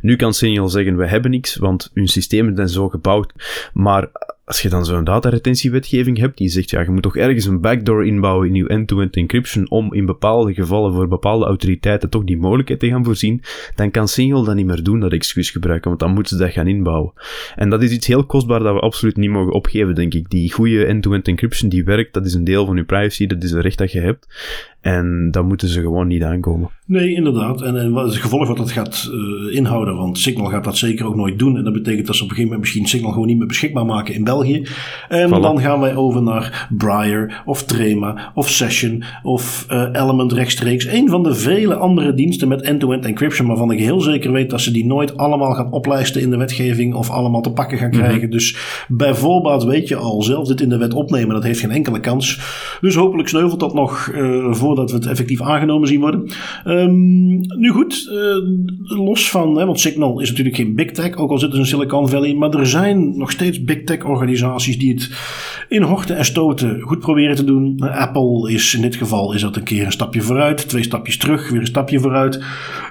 Nu kan Signal zeggen, we hebben niks, want hun systemen zijn zo gebouwd. Maar als je dan zo'n dataretentiewetgeving hebt die zegt, ja, je moet toch ergens een backdoor inbouwen in je end-to-end encryption om in bepaalde gevallen voor bepaalde autoriteiten toch die mogelijkheid te gaan voorzien, dan kan Signal dat niet meer doen, dat excuus gebruiken, want dan moeten ze dat gaan inbouwen. En dat is iets heel kostbaar dat we absoluut niet mogen opgeven, denk ik. Die goede end-to-end encryption die werkt, dat is een deel van je privacy, dat is een recht dat je hebt. En dan moeten ze gewoon niet aankomen. Nee, inderdaad. En, en wat is het gevolg wat dat gaat uh, inhouden? Want Signal gaat dat zeker ook nooit doen. En dat betekent dat ze op een gegeven moment misschien Signal gewoon niet meer beschikbaar maken in België. En voilà. dan gaan wij over naar Briar of Trema of Session of uh, Element rechtstreeks. Een van de vele andere diensten met end-to-end -end encryption, waarvan ik heel zeker weet dat ze die nooit allemaal gaan oplijsten in de wetgeving of allemaal te pakken gaan krijgen. Mm -hmm. Dus bijvoorbeeld weet je al zelf dit in de wet opnemen, dat heeft geen enkele kans. Dus hopelijk sneuvelt dat nog uh, voordat we het effectief aangenomen zien worden. Um, nu goed, uh, los van, hè, want Signal is natuurlijk geen big tech, ook al zitten ze in Silicon Valley, maar er zijn nog steeds big tech organisaties die het in horten en stoten goed proberen te doen. Apple is in dit geval is dat een keer een stapje vooruit, twee stapjes terug, weer een stapje vooruit.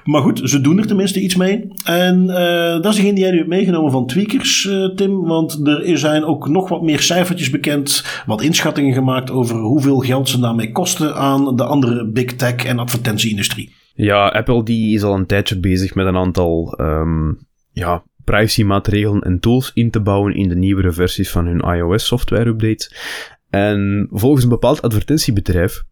Maar goed, ze doen er tenminste iets mee. En uh, dat is degene die jij nu hebt meegenomen van Tweakers, uh, Tim, want er zijn ook nog wat meer cijfertjes bekend, wat inschattingen gemaakt over hoeveel geld ze daarmee kosten aan de andere big tech en advertentieindustrie. Ja, Apple die is al een tijdje bezig met een aantal um, ja, privacy-maatregelen en tools in te bouwen in de nieuwere versies van hun iOS software updates. En volgens een bepaald advertentiebedrijf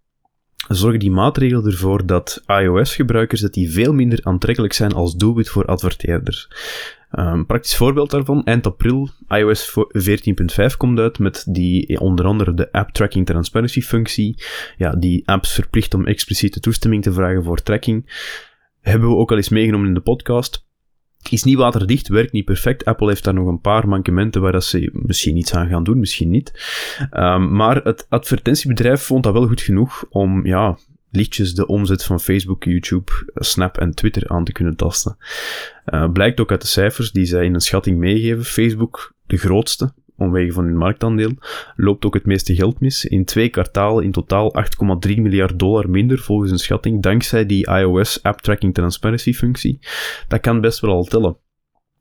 zorgen die maatregelen ervoor dat iOS-gebruikers die veel minder aantrekkelijk zijn als doelwit voor adverteerders. Een praktisch voorbeeld daarvan, eind april, iOS 14.5 komt uit met die onder andere de App Tracking Transparency functie. Ja, die apps verplicht om expliciete toestemming te vragen voor tracking. Hebben we ook al eens meegenomen in de podcast. Is niet waterdicht, werkt niet perfect. Apple heeft daar nog een paar mankementen waar dat ze misschien iets aan gaan doen, misschien niet. Um, maar het advertentiebedrijf vond dat wel goed genoeg om, ja, lichtjes de omzet van Facebook, YouTube, Snap en Twitter aan te kunnen tasten. Uh, blijkt ook uit de cijfers die zij in een schatting meegeven. Facebook, de grootste, omwege van hun marktaandeel, loopt ook het meeste geld mis. In twee kwartalen in totaal 8,3 miljard dollar minder volgens een schatting, dankzij die iOS App Tracking Transparency functie. Dat kan best wel al tellen.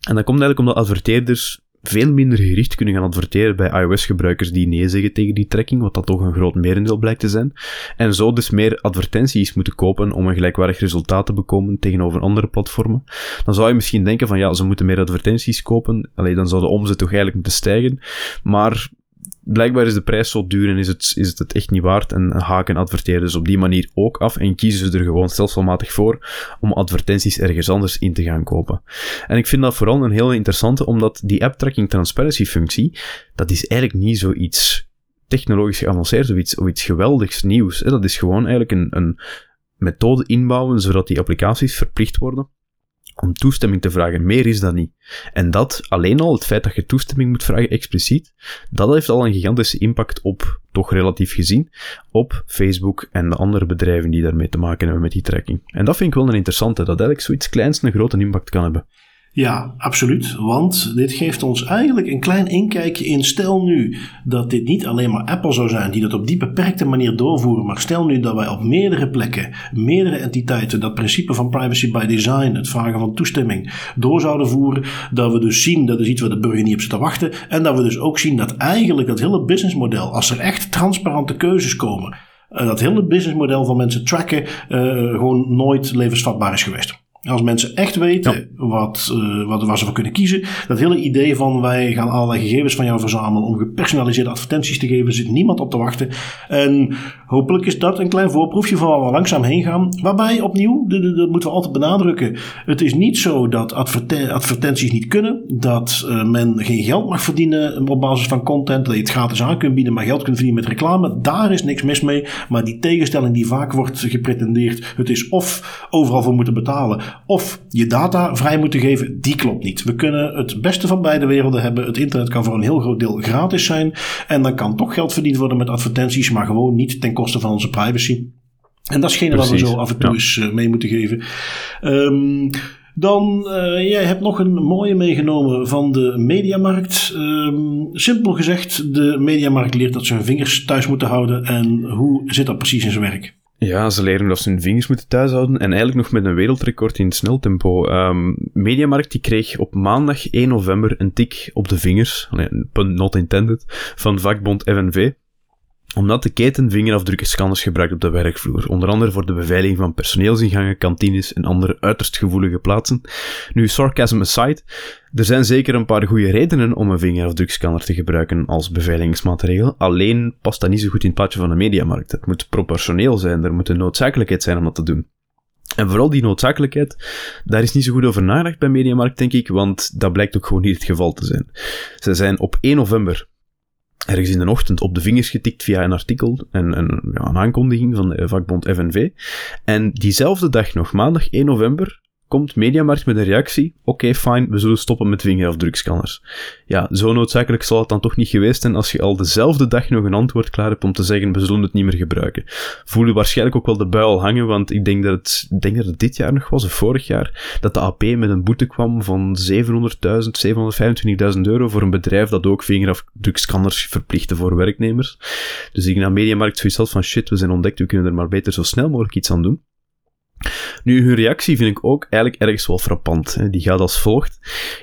En dat komt eigenlijk omdat adverteerders veel minder gericht kunnen gaan adverteren bij iOS-gebruikers die nee zeggen tegen die trekking, wat dat toch een groot merendeel blijkt te zijn. En zo dus meer advertenties moeten kopen om een gelijkwaardig resultaat te bekomen tegenover andere platformen. Dan zou je misschien denken van ja, ze moeten meer advertenties kopen, Allee, dan zou de omzet toch eigenlijk moeten stijgen. Maar blijkbaar is de prijs zo duur en is het, is het echt niet waard. En haken adverteerders op die manier ook af en kiezen ze er gewoon stelselmatig voor om advertenties ergens anders in te gaan kopen. En ik vind dat vooral een heel interessante, omdat die app tracking transparency functie, dat is eigenlijk niet zoiets technologisch geavanceerd of iets, of iets geweldigs nieuws. Dat is gewoon eigenlijk een, een methode inbouwen zodat die applicaties verplicht worden om toestemming te vragen. Meer is dat niet. En dat, alleen al het feit dat je toestemming moet vragen expliciet, dat heeft al een gigantische impact op, toch relatief gezien, op Facebook en de andere bedrijven die daarmee te maken hebben met die tracking. En dat vind ik wel een interessante, dat eigenlijk zoiets kleins een grote impact kan hebben. Ja, absoluut. Want dit geeft ons eigenlijk een klein inkijkje in. Stel nu dat dit niet alleen maar Apple zou zijn die dat op die beperkte manier doorvoeren. Maar stel nu dat wij op meerdere plekken, meerdere entiteiten dat principe van privacy by design, het vragen van toestemming, door zouden voeren. Dat we dus zien, dat is iets waar de burger niet op zit te wachten. En dat we dus ook zien dat eigenlijk dat hele businessmodel, als er echt transparante keuzes komen, eh, dat hele businessmodel van mensen tracken, uh, gewoon nooit levensvatbaar is geweest. Als mensen echt weten wat, uh, wat, waar ze voor kunnen kiezen. Dat hele idee van wij gaan allerlei gegevens van jou verzamelen om gepersonaliseerde advertenties te geven, zit niemand op te wachten. En hopelijk is dat een klein voorproefje van waar we langzaam heen gaan. Waarbij opnieuw, dat moeten we altijd benadrukken. Het is niet zo dat advertenties niet kunnen. Dat uh, men geen geld mag verdienen op basis van content. Dat je het gratis aan kunt bieden, maar geld kunt verdienen met reclame. Daar is niks mis mee. Maar die tegenstelling die vaak wordt gepretendeerd. Het is of overal voor moeten betalen of je data vrij moeten geven, die klopt niet. We kunnen het beste van beide werelden hebben. Het internet kan voor een heel groot deel gratis zijn. En dan kan toch geld verdiend worden met advertenties, maar gewoon niet ten koste van onze privacy. En dat is geen wat we zo af en toe eens eh, mee moeten geven. Um, dan, uh, jij hebt nog een mooie meegenomen van de mediamarkt. Um, simpel gezegd, de mediamarkt leert dat ze hun vingers thuis moeten houden. En hoe zit dat precies in zijn werk? Ja, ze leren dat ze hun vingers moeten thuishouden en eigenlijk nog met een wereldrecord in sneltempo. Um, Mediamarkt die kreeg op maandag 1 november een tik op de vingers, not intended, van vakbond FNV omdat de keten vingerafdrukken scanners gebruikt op de werkvloer, onder andere voor de beveiliging van personeelsingangen, kantines en andere uiterst gevoelige plaatsen. Nu, sarcasm aside, er zijn zeker een paar goede redenen om een vingerafdrukscanner te gebruiken als beveiligingsmateriaal, alleen past dat niet zo goed in het plaatje van de mediamarkt. Het moet proportioneel zijn, er moet een noodzakelijkheid zijn om dat te doen. En vooral die noodzakelijkheid, daar is niet zo goed over nagedacht bij Mediamarkt, denk ik, want dat blijkt ook gewoon niet het geval te zijn. Ze zijn op 1 november ergens in de ochtend op de vingers getikt via een artikel, en een, ja, een aankondiging van de vakbond FNV. En diezelfde dag nog, maandag 1 november, komt Mediamarkt met een reactie. Oké, fijn, we zullen stoppen met vingerafdrukscanners. Ja, zo noodzakelijk zal het dan toch niet geweest zijn als je al dezelfde dag nog een antwoord klaar hebt om te zeggen, we zullen het niet meer gebruiken. Voel je waarschijnlijk ook wel de buil hangen, want ik denk dat het, ik denk dat het dit jaar nog was, of vorig jaar, dat de AP met een boete kwam van 700.000, 725.000 euro voor een bedrijf dat ook vingerafdrukscanners verplichtte voor werknemers. Dus ik naar Mediamarkt zoiets had van shit, we zijn ontdekt, we kunnen er maar beter zo snel mogelijk iets aan doen. Nu, hun reactie vind ik ook eigenlijk ergens wel frappant. Die gaat als volgt.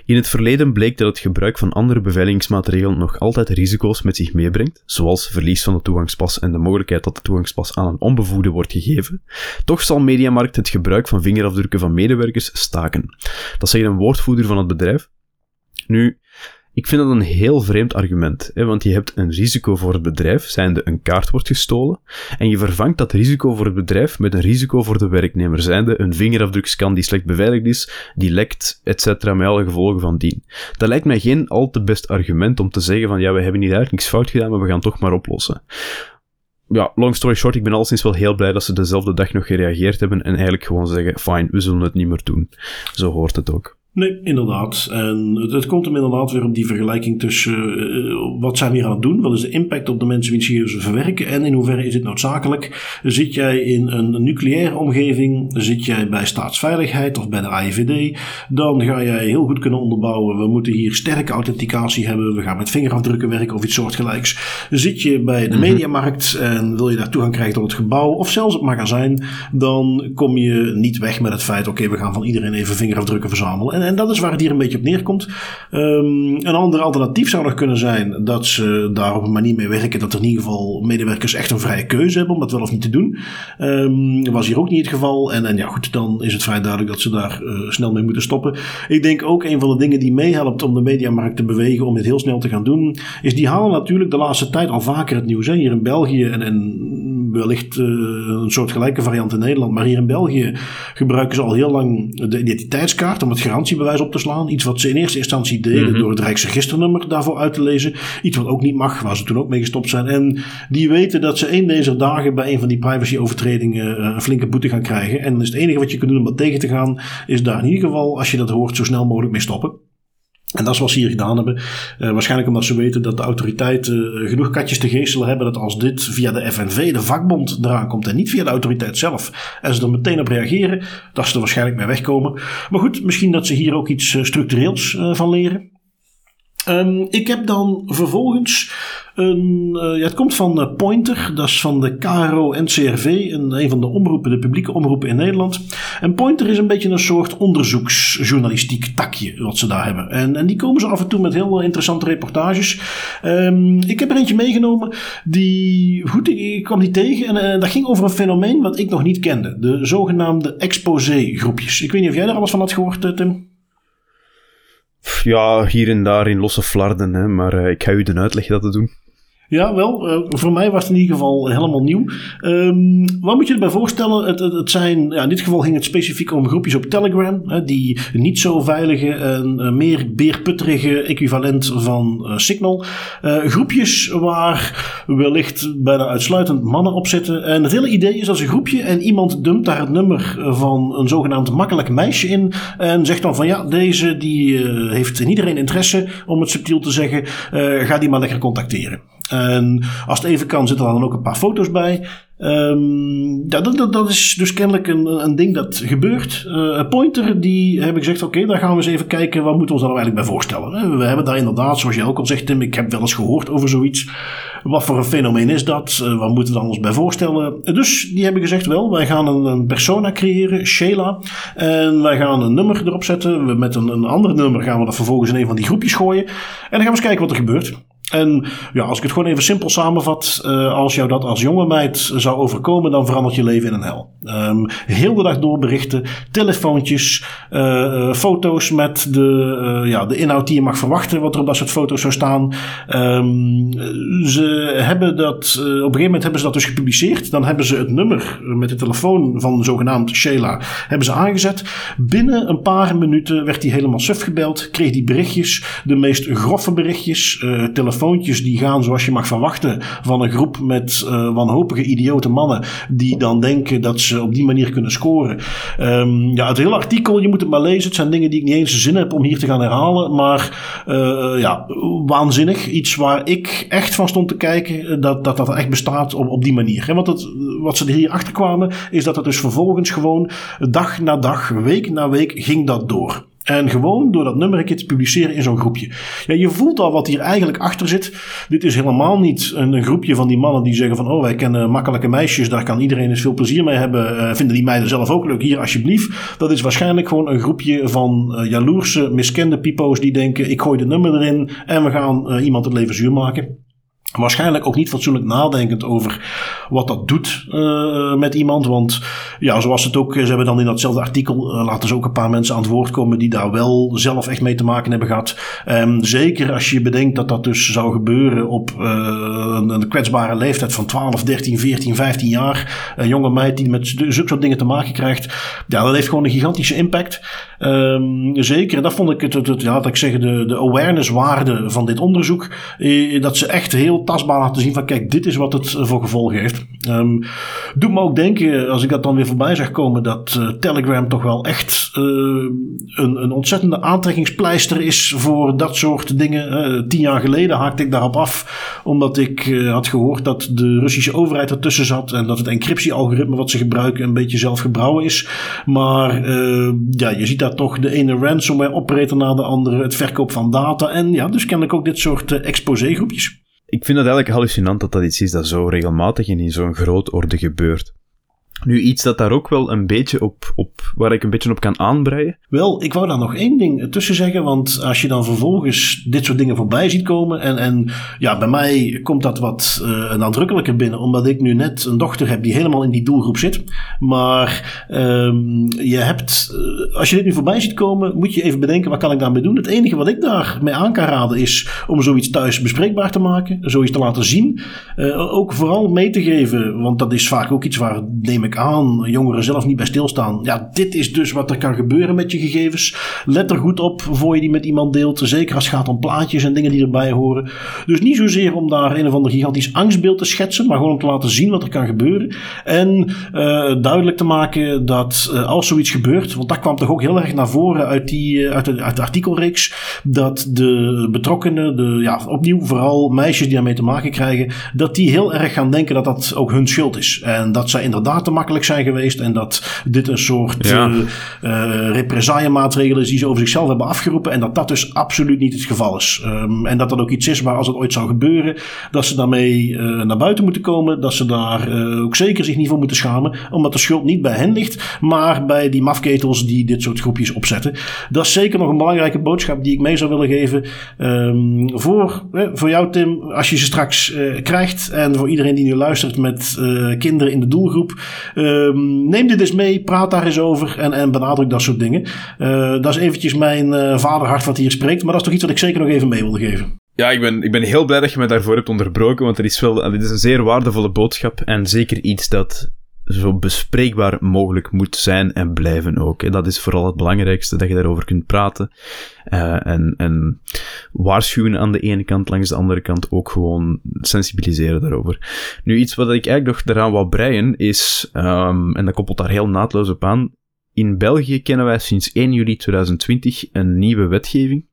In het verleden bleek dat het gebruik van andere beveiligingsmaterialen nog altijd risico's met zich meebrengt, zoals verlies van de toegangspas en de mogelijkheid dat de toegangspas aan een onbevoegde wordt gegeven. Toch zal Mediamarkt het gebruik van vingerafdrukken van medewerkers staken. Dat zegt een woordvoerder van het bedrijf. Nu, ik vind dat een heel vreemd argument, hè, want je hebt een risico voor het bedrijf, zijnde een kaart wordt gestolen, en je vervangt dat risico voor het bedrijf met een risico voor de werknemer, zijnde een vingerafdrukscan die slecht beveiligd is, die lekt, etc., met alle gevolgen van dien. Dat lijkt mij geen al te best argument om te zeggen van ja, we hebben hier eigenlijk niks fout gedaan, maar we gaan toch maar oplossen ja, long story short, ik ben alleszins wel heel blij dat ze dezelfde dag nog gereageerd hebben en eigenlijk gewoon zeggen, fine, we zullen het niet meer doen. Zo hoort het ook. Nee, inderdaad. En het, komt hem inderdaad weer op die vergelijking tussen uh, wat zijn we hier aan het doen? Wat is de impact op de mensen die ze verwerken? En in hoeverre is dit noodzakelijk? Zit jij in een nucleaire omgeving? Zit jij bij staatsveiligheid of bij de AIVD? Dan ga jij heel goed kunnen onderbouwen. We moeten hier sterke authenticatie hebben. We gaan met vingerafdrukken werken of iets soortgelijks. Zit je bij de mhm. mediamarkt en wil je daar toegang krijgen tot het gebouw of zelfs het magazijn? Dan kom je niet weg met het feit, oké, we gaan van iedereen even vingerafdrukken verzamelen en dat is waar het hier een beetje op neerkomt. Um, een ander alternatief zou nog kunnen zijn dat ze daar op een manier mee werken dat er in ieder geval medewerkers echt een vrije keuze hebben om dat wel of niet te doen. Um, was hier ook niet het geval. En, en ja, goed, dan is het vrij duidelijk dat ze daar uh, snel mee moeten stoppen. Ik denk ook een van de dingen die meehelpt om de mediamarkt te bewegen om dit heel snel te gaan doen, is die halen natuurlijk de laatste tijd al vaker het nieuws. Hè? Hier in België en, en wellicht een soort gelijke variant in Nederland. Maar hier in België gebruiken ze al heel lang de identiteitskaart om het garantiebewijs op te slaan. Iets wat ze in eerste instantie deden mhm. door het Rijksregisternummer daarvoor uit te lezen. Iets wat ook niet mag, waar ze toen ook mee gestopt zijn. En die weten dat ze een deze dagen bij een van die privacyovertredingen een flinke boete gaan krijgen. En dus het enige wat je kunt doen om dat tegen te gaan, is daar in ieder geval, als je dat hoort, zo snel mogelijk mee stoppen. En dat is wat ze hier gedaan hebben. Uh, waarschijnlijk omdat ze weten dat de autoriteiten uh, genoeg katjes te geestelen hebben. Dat als dit via de FNV, de vakbond, eraan komt en niet via de autoriteit zelf. En ze er meteen op reageren, dat ze er waarschijnlijk mee wegkomen. Maar goed, misschien dat ze hier ook iets uh, structureels van leren. Um, ik heb dan vervolgens een, uh, ja, het komt van uh, Pointer, dat is van de KRO-NCRV, een, een van de omroepen, de publieke omroepen in Nederland. En Pointer is een beetje een soort onderzoeksjournalistiek takje wat ze daar hebben. En, en die komen ze af en toe met heel interessante reportages. Um, ik heb er eentje meegenomen, die, goed, ik kwam die tegen en uh, dat ging over een fenomeen wat ik nog niet kende. De zogenaamde exposé-groepjes. Ik weet niet of jij daar alles van had gehoord, Tim? Ja, hier en daar in losse flarden, hè, maar ik ga u de uitleg dat te doen. Ja, wel. Uh, voor mij was het in ieder geval helemaal nieuw. Um, wat moet je erbij voorstellen? Het, het, zijn, ja, in dit geval ging het specifiek om groepjes op Telegram. Hè, die niet zo veilige en uh, meer beerputterige equivalent van uh, Signal. groepjes waar wellicht bijna uitsluitend mannen op zitten. En het hele idee is dat een groepje en iemand dumpt daar het nummer van een zogenaamd makkelijk meisje in. En zegt dan van ja, deze die heeft in iedereen interesse, om het subtiel te zeggen. ga die maar lekker contacteren. En als het even kan, zitten er dan ook een paar foto's bij. Ja, dat, dat, dat, is dus kennelijk een, een ding dat gebeurt. Uh, Pointer, die hebben gezegd: Oké, daar gaan we eens even kijken. Wat moeten we ons daar nou eigenlijk bij voorstellen? We hebben daar inderdaad, zoals je ook al zegt, Tim, ik heb wel eens gehoord over zoiets. Wat voor een fenomeen is dat? Uh, wat moeten we dan ons bij voorstellen? Dus die hebben gezegd: Wel, wij gaan een, een persona creëren, Sheila. En wij gaan een nummer erop zetten. Met een, een ander nummer gaan we dat vervolgens in een van die groepjes gooien. En dan gaan we eens kijken wat er gebeurt. En ja, als ik het gewoon even simpel samenvat, uh, als jou dat als jonge meid zou overkomen, dan verandert je leven in een hel. Um, heel de dag door berichten, telefoontjes, uh, foto's met de, ja, de inhoud die je mag verwachten, wat er op dat soort foto's zou staan. Um, ze hebben dat, op een gegeven moment hebben ze dat dus gepubliceerd. Dan hebben ze het nummer met de telefoon van zogenaamd Sheila hebben ze aangezet. Binnen een paar minuten werd hij helemaal suf gebeld, kreeg die berichtjes, de meest grove berichtjes, telefoon die gaan zoals je mag verwachten van een groep met uh, wanhopige idiote mannen die dan denken dat ze op die manier kunnen scoren. Um, ja, het hele artikel, je moet het maar lezen. Het zijn dingen die ik niet eens zin heb om hier te gaan herhalen. Maar uh, ja, waanzinnig. Iets waar ik echt van stond te kijken dat dat, dat echt bestaat op, op die manier. En wat, ze er hier achter kwamen is dat het dus vervolgens gewoon dag na dag, week na week ging dat door. En gewoon door dat nummer te publiceren in zo'n groepje. Ja, je voelt al wat hier eigenlijk achter zit. Dit is helemaal niet een, groepje van die mannen die zeggen van... oh, wij kennen makkelijke meisjes, daar kan iedereen eens veel plezier mee hebben. Uh, vinden die meiden zelf ook leuk, hier alsjeblieft. Dat is waarschijnlijk gewoon een groepje van uh, jaloerse, miskende pipo's die denken... ik gooi de nummer erin en we gaan uh, iemand het leven zuur maken. Waarschijnlijk ook niet fatsoenlijk nadenkend over wat dat doet uh, met iemand. Want ja, zoals het ook, ze hebben dan in datzelfde artikel uh, laten ze ook een paar mensen aan het woord komen die daar wel zelf echt mee te maken hebben gehad. Um, zeker als je bedenkt dat dat dus zou gebeuren op uh, een, een, kwetsbare leeftijd van 12, 13, 14, 15 jaar. Een jonge meid die met zulke soort dingen te maken krijgt. Ja, dat heeft gewoon een gigantische impact. Um, zeker, dat vond ik het, ja, dat ik zeg, de, de awareness waarde van dit onderzoek. dat ze echt heel tastbaar laten zien van kijk, dit is wat het voor gevolgen heeft. Um, doet me ook denken, als ik dat dan weer voorbij zag komen, dat uh, Telegram toch wel echt uh, een, een ontzettende aantrekkingspleister is voor dat soort dingen. Tien jaar geleden haakte ik daarop af, omdat ik had gehoord dat de Russische overheid ertussen zat en dat het encryptiealgoritme wat ze gebruiken een beetje zelfgebrouwen is. Maar ja, je ziet daar toch de ene ransomware operator na de andere, het verkoop van data en ja, dus kennelijk ook dit soort exposé groepjes ik vind het eigenlijk hallucinant dat dat iets is dat zo regelmatig en in zo'n groot orde gebeurt. Nu, iets dat daar ook wel een beetje op, op waar ik een beetje op kan aanbreien. Wel, ik wou daar nog één ding tussen zeggen, want als je dan vervolgens dit soort dingen voorbij ziet komen, en, en ja, bij mij komt dat wat uh, nadrukkelijker binnen, omdat ik nu net een dochter heb die helemaal in die doelgroep zit. Maar um, je hebt, uh, als je dit nu voorbij ziet komen, moet je even bedenken, wat kan ik daarmee doen? Het enige wat ik daarmee aan kan raden is om zoiets thuis bespreekbaar te maken, zoiets te laten zien. Uh, ook vooral mee te geven, want dat is vaak ook iets waar, neem ik aan, jongeren zelf niet bij stilstaan. Ja, dit is dus wat er kan gebeuren met je gegevens. Let er goed op voor je die met iemand deelt. Zeker als het gaat om plaatjes en dingen die erbij horen. Dus niet zozeer om daar een of ander gigantisch angstbeeld te schetsen, maar gewoon om te laten zien wat er kan gebeuren. En uh, duidelijk te maken dat uh, als zoiets gebeurt, want dat kwam toch ook heel erg naar voren uit, die, uit, de, uit de artikelreeks, dat de betrokkenen, de, ja, opnieuw vooral meisjes die daarmee te maken krijgen, dat die heel erg gaan denken dat dat ook hun schuld is. En dat zij inderdaad te makkelijk zijn geweest en dat dit een soort ja. uh, is die ze over zichzelf hebben afgeroepen en dat dat dus absoluut niet het geval is. Um, en dat dat ook iets is waar als het ooit zou gebeuren, dat ze daarmee uh, naar buiten moeten komen, dat ze daar uh, ook zeker zich niet voor moeten schamen, omdat de schuld niet bij hen ligt, maar bij die mafketels die dit soort groepjes opzetten. Dat is zeker nog een belangrijke boodschap die ik mee zou willen geven um, voor, voor jou Tim, als je ze straks krijgt en voor iedereen die nu luistert met kinderen in de doelgroep. Um, neem dit eens mee, praat daar eens over en, en benadruk dat soort dingen. Uh, dat is eventjes mijn uh, vaderhart wat hier spreekt, maar dat is toch iets wat ik zeker nog even mee wilde geven. Ja, ik ben, ik ben heel blij dat je me daarvoor hebt onderbroken, want er is wel, dit is een zeer waardevolle boodschap en zeker iets dat zo bespreekbaar mogelijk moet zijn en blijven ook. Dat is vooral het belangrijkste, dat je daarover kunt praten. Uh, en, en waarschuwen aan de ene kant, langs de andere kant ook gewoon sensibiliseren daarover. Nu, iets wat ik eigenlijk nog daaraan wou breien is, um, en dat koppelt daar heel naadloos op aan, in België kennen wij sinds 1 juli 2020 een nieuwe wetgeving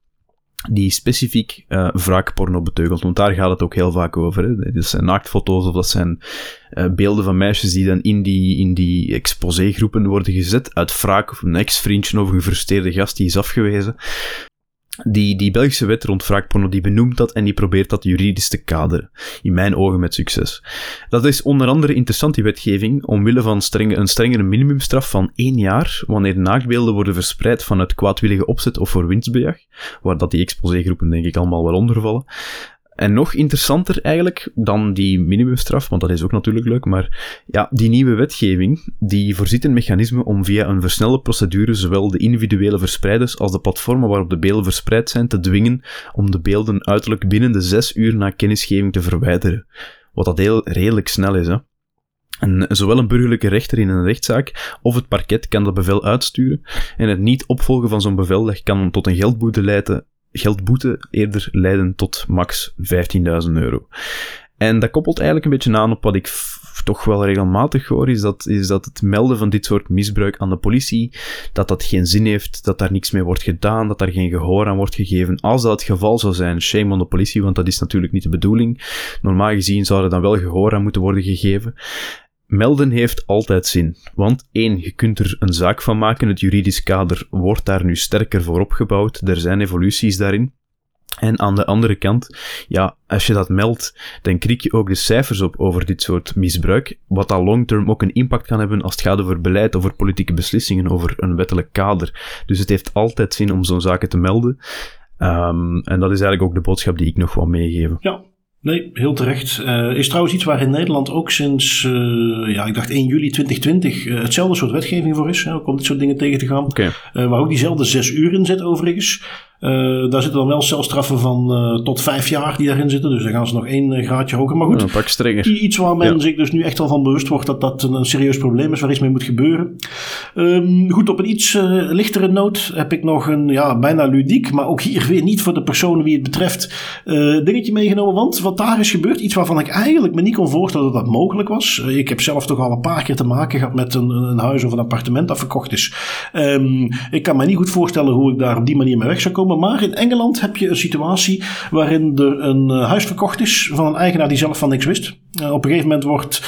die specifiek uh, wraakporno beteugelt. Want daar gaat het ook heel vaak over. Hè. Dat zijn naaktfoto's of dat zijn uh, beelden van meisjes die dan in die, in die exposégroepen worden gezet uit wraak of een ex-vriendje of een gefrustreerde gast die is afgewezen. Die, die Belgische wet rond wraakporno, die benoemt dat en die probeert dat juridisch te kaderen. In mijn ogen met succes. Dat is onder andere interessant, die wetgeving, omwille van strenge, een strengere minimumstraf van één jaar, wanneer naaktbeelden worden verspreid vanuit kwaadwillige opzet of voor winstbejag, waar dat die exposégroepen denk ik allemaal wel ondervallen. En nog interessanter eigenlijk dan die minimumstraf, want dat is ook natuurlijk leuk, maar ja, die nieuwe wetgeving, die voorziet een mechanisme om via een versnelde procedure zowel de individuele verspreiders als de platformen waarop de beelden verspreid zijn te dwingen om de beelden uiterlijk binnen de zes uur na kennisgeving te verwijderen. Wat dat heel redelijk snel is, hè. En zowel een burgerlijke rechter in een rechtszaak of het parket kan dat bevel uitsturen. En het niet opvolgen van zo'n bevel kan tot een geldboete leiden geldboete eerder leiden tot max 15.000 euro. En dat koppelt eigenlijk een beetje aan op wat ik toch wel regelmatig hoor, is dat, is dat het melden van dit soort misbruik aan de politie, dat dat geen zin heeft, dat daar niks mee wordt gedaan, dat daar geen gehoor aan wordt gegeven. Als dat het geval zou zijn, shame on de politie, want dat is natuurlijk niet de bedoeling. Normaal gezien zou er dan wel gehoor aan moeten worden gegeven. Melden heeft altijd zin, want één, je kunt er een zaak van maken, het juridisch kader wordt daar nu sterker voor opgebouwd, er zijn evoluties daarin. En aan de andere kant, ja, als je dat meldt, dan krik je ook de cijfers op over dit soort misbruik, wat dan long-term ook een impact kan hebben als het gaat over beleid, over politieke beslissingen, over een wettelijk kader. Dus het heeft altijd zin om zo'n zaken te melden. Um, en dat is eigenlijk ook de boodschap die ik nog wil meegeven. Ja, Nee, heel terecht. Uh, is trouwens iets waar in Nederland ook sinds, uh, ja, ik dacht 1 juli 2020 uh, hetzelfde soort wetgeving voor is. Hè, om dit soort dingen tegen te gaan. Okay. waar ook diezelfde zes uur in zit overigens. Uh, daar zitten dan wel celstraffen van uh, tot vijf jaar die daarin zitten. Dus dan gaan ze nog één uh, graadje hoger. Maar goed, een pak strenger. iets waar men ja. zich dus nu echt wel van bewust wordt dat dat een, een serieus probleem is waar iets mee moet gebeuren. Um, goed, op een iets lichtere noot heb ik nog een ja, bijna ludiek, maar ook hier weer niet voor de personen wie het betreft, dingetje meegenomen. Want wat daar is gebeurd, iets waarvan ik eigenlijk me niet kon voorstellen dat dat mogelijk was. ik heb zelf toch al een paar keer te maken gehad met een, een huis of een appartement dat verkocht is. Um, ik kan me niet goed voorstellen hoe ik daar op die manier mee weg zou komen. Maar in Engeland heb je een situatie waarin er een eh, huis verkocht is van een eigenaar die zelf van niks wist. Op een gegeven moment wordt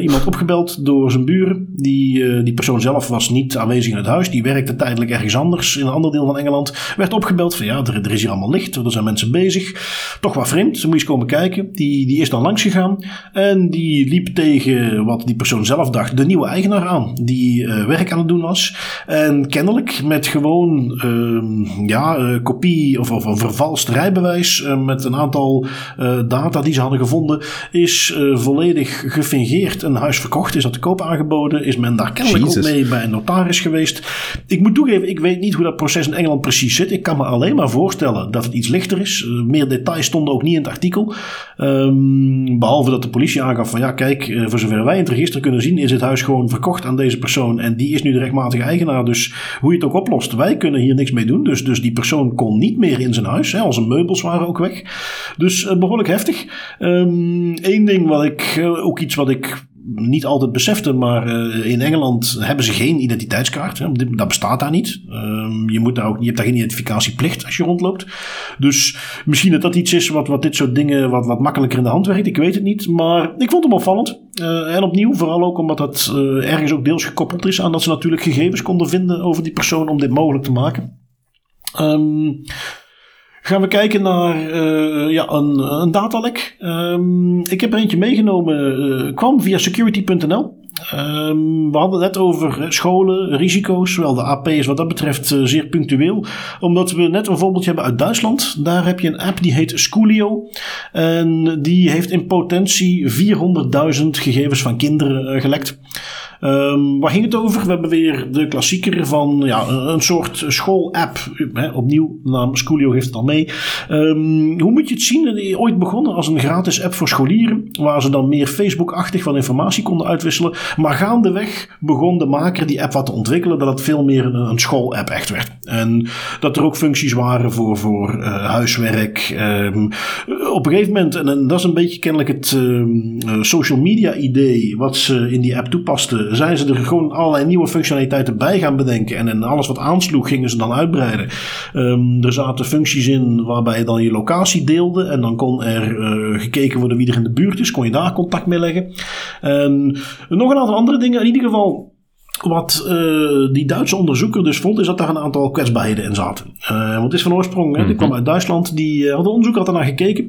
iemand opgebeld door zijn buren. Die, die persoon zelf was niet aanwezig in het huis. Die werkte tijdelijk ergens anders in een ander deel van Engeland. Werd opgebeld van ja, er, er is hier allemaal licht. Er zijn mensen bezig. Toch wat vreemd. Ze moet eens komen kijken. Die, die is dan langs gegaan. En die liep tegen wat die persoon zelf dacht. De nieuwe eigenaar aan. Die werk aan het doen was. En kennelijk met gewoon ehm, ja, kopie of, of een vervalst rijbewijs. met een aantal data die ze hadden gevonden. Is volledig gefingeerd een huis verkocht. Is dat te koop aangeboden. Is men daar kennelijk ook mee bij een notaris geweest. Ik moet toegeven, ik weet niet hoe dat proces in Engeland precies zit. Ik kan me alleen maar voorstellen dat het iets lichter is. Uh, meer details stonden ook niet in het artikel. Um, behalve dat de politie aangaf van ja, kijk, uh, voor zover wij in het register kunnen zien, is het huis gewoon verkocht aan deze persoon. En die is nu de rechtmatige eigenaar. Dus hoe je het ook oplost, wij kunnen hier niks mee doen. Dus, dus die persoon kon niet meer in zijn huis. Hè, al zijn meubels waren ook weg. Dus behoorlijk heftig. Eén um, ding wat ik, ook iets wat ik niet altijd besefte, maar uh, in Engeland hebben ze geen identiteitskaart. Hè. Dat bestaat daar niet. Um, je, moet daar ook, je hebt daar geen identificatieplicht als je rondloopt. Dus misschien dat dat iets is wat, wat dit soort dingen wat, wat makkelijker in de hand werkt. Ik weet het niet. Maar ik vond hem opvallend. Uh, en opnieuw, vooral ook omdat dat ergens ook deels gekoppeld is aan dat ze natuurlijk gegevens konden vinden over die persoon om dit mogelijk te maken. Um, Gaan we kijken naar uh, ja, een, een datalek. Um, ik heb er eentje meegenomen. Uh, kwam via security.nl. Um, we hadden het net over scholen, risico's. Wel, de AP is wat dat betreft uh, zeer punctueel. Omdat we net een voorbeeldje hebben uit Duitsland. Daar heb je een app die heet Schoolio. En die heeft in potentie 400.000 gegevens van kinderen gelekt. Um, waar ging het over? We hebben weer de klassieker van ja, een soort school-app. Opnieuw, naam Schoolio heeft het al mee. Um, hoe moet je het zien? Ooit begonnen als een gratis app voor scholieren. Waar ze dan meer Facebook-achtig van informatie konden uitwisselen. Maar gaandeweg begon de maker die app wat te ontwikkelen. Dat het veel meer een, school-app echt werd. En dat er ook functies waren voor, voor uh, huiswerk. Um, op een gegeven moment, en, dat is een beetje kennelijk het social media idee. Wat ze in die app toepasten zijn ze er gewoon allerlei nieuwe functionaliteiten bij gaan bedenken. En, en alles wat aansloeg gingen ze dan uitbreiden. Um, er zaten functies in waarbij je dan je locatie deelde. En dan kon er uh, gekeken worden wie er in de buurt is. Kon je daar contact mee leggen. En nog een aantal andere dingen. In ieder geval wat uh, die Duitse onderzoeker dus vond, is dat daar een aantal kwetsbaarheden in zaten. Uh, want het is van oorsprong, mm -hmm. die kwam uit Duitsland, die uh, had een onderzoeker had ernaar gekeken.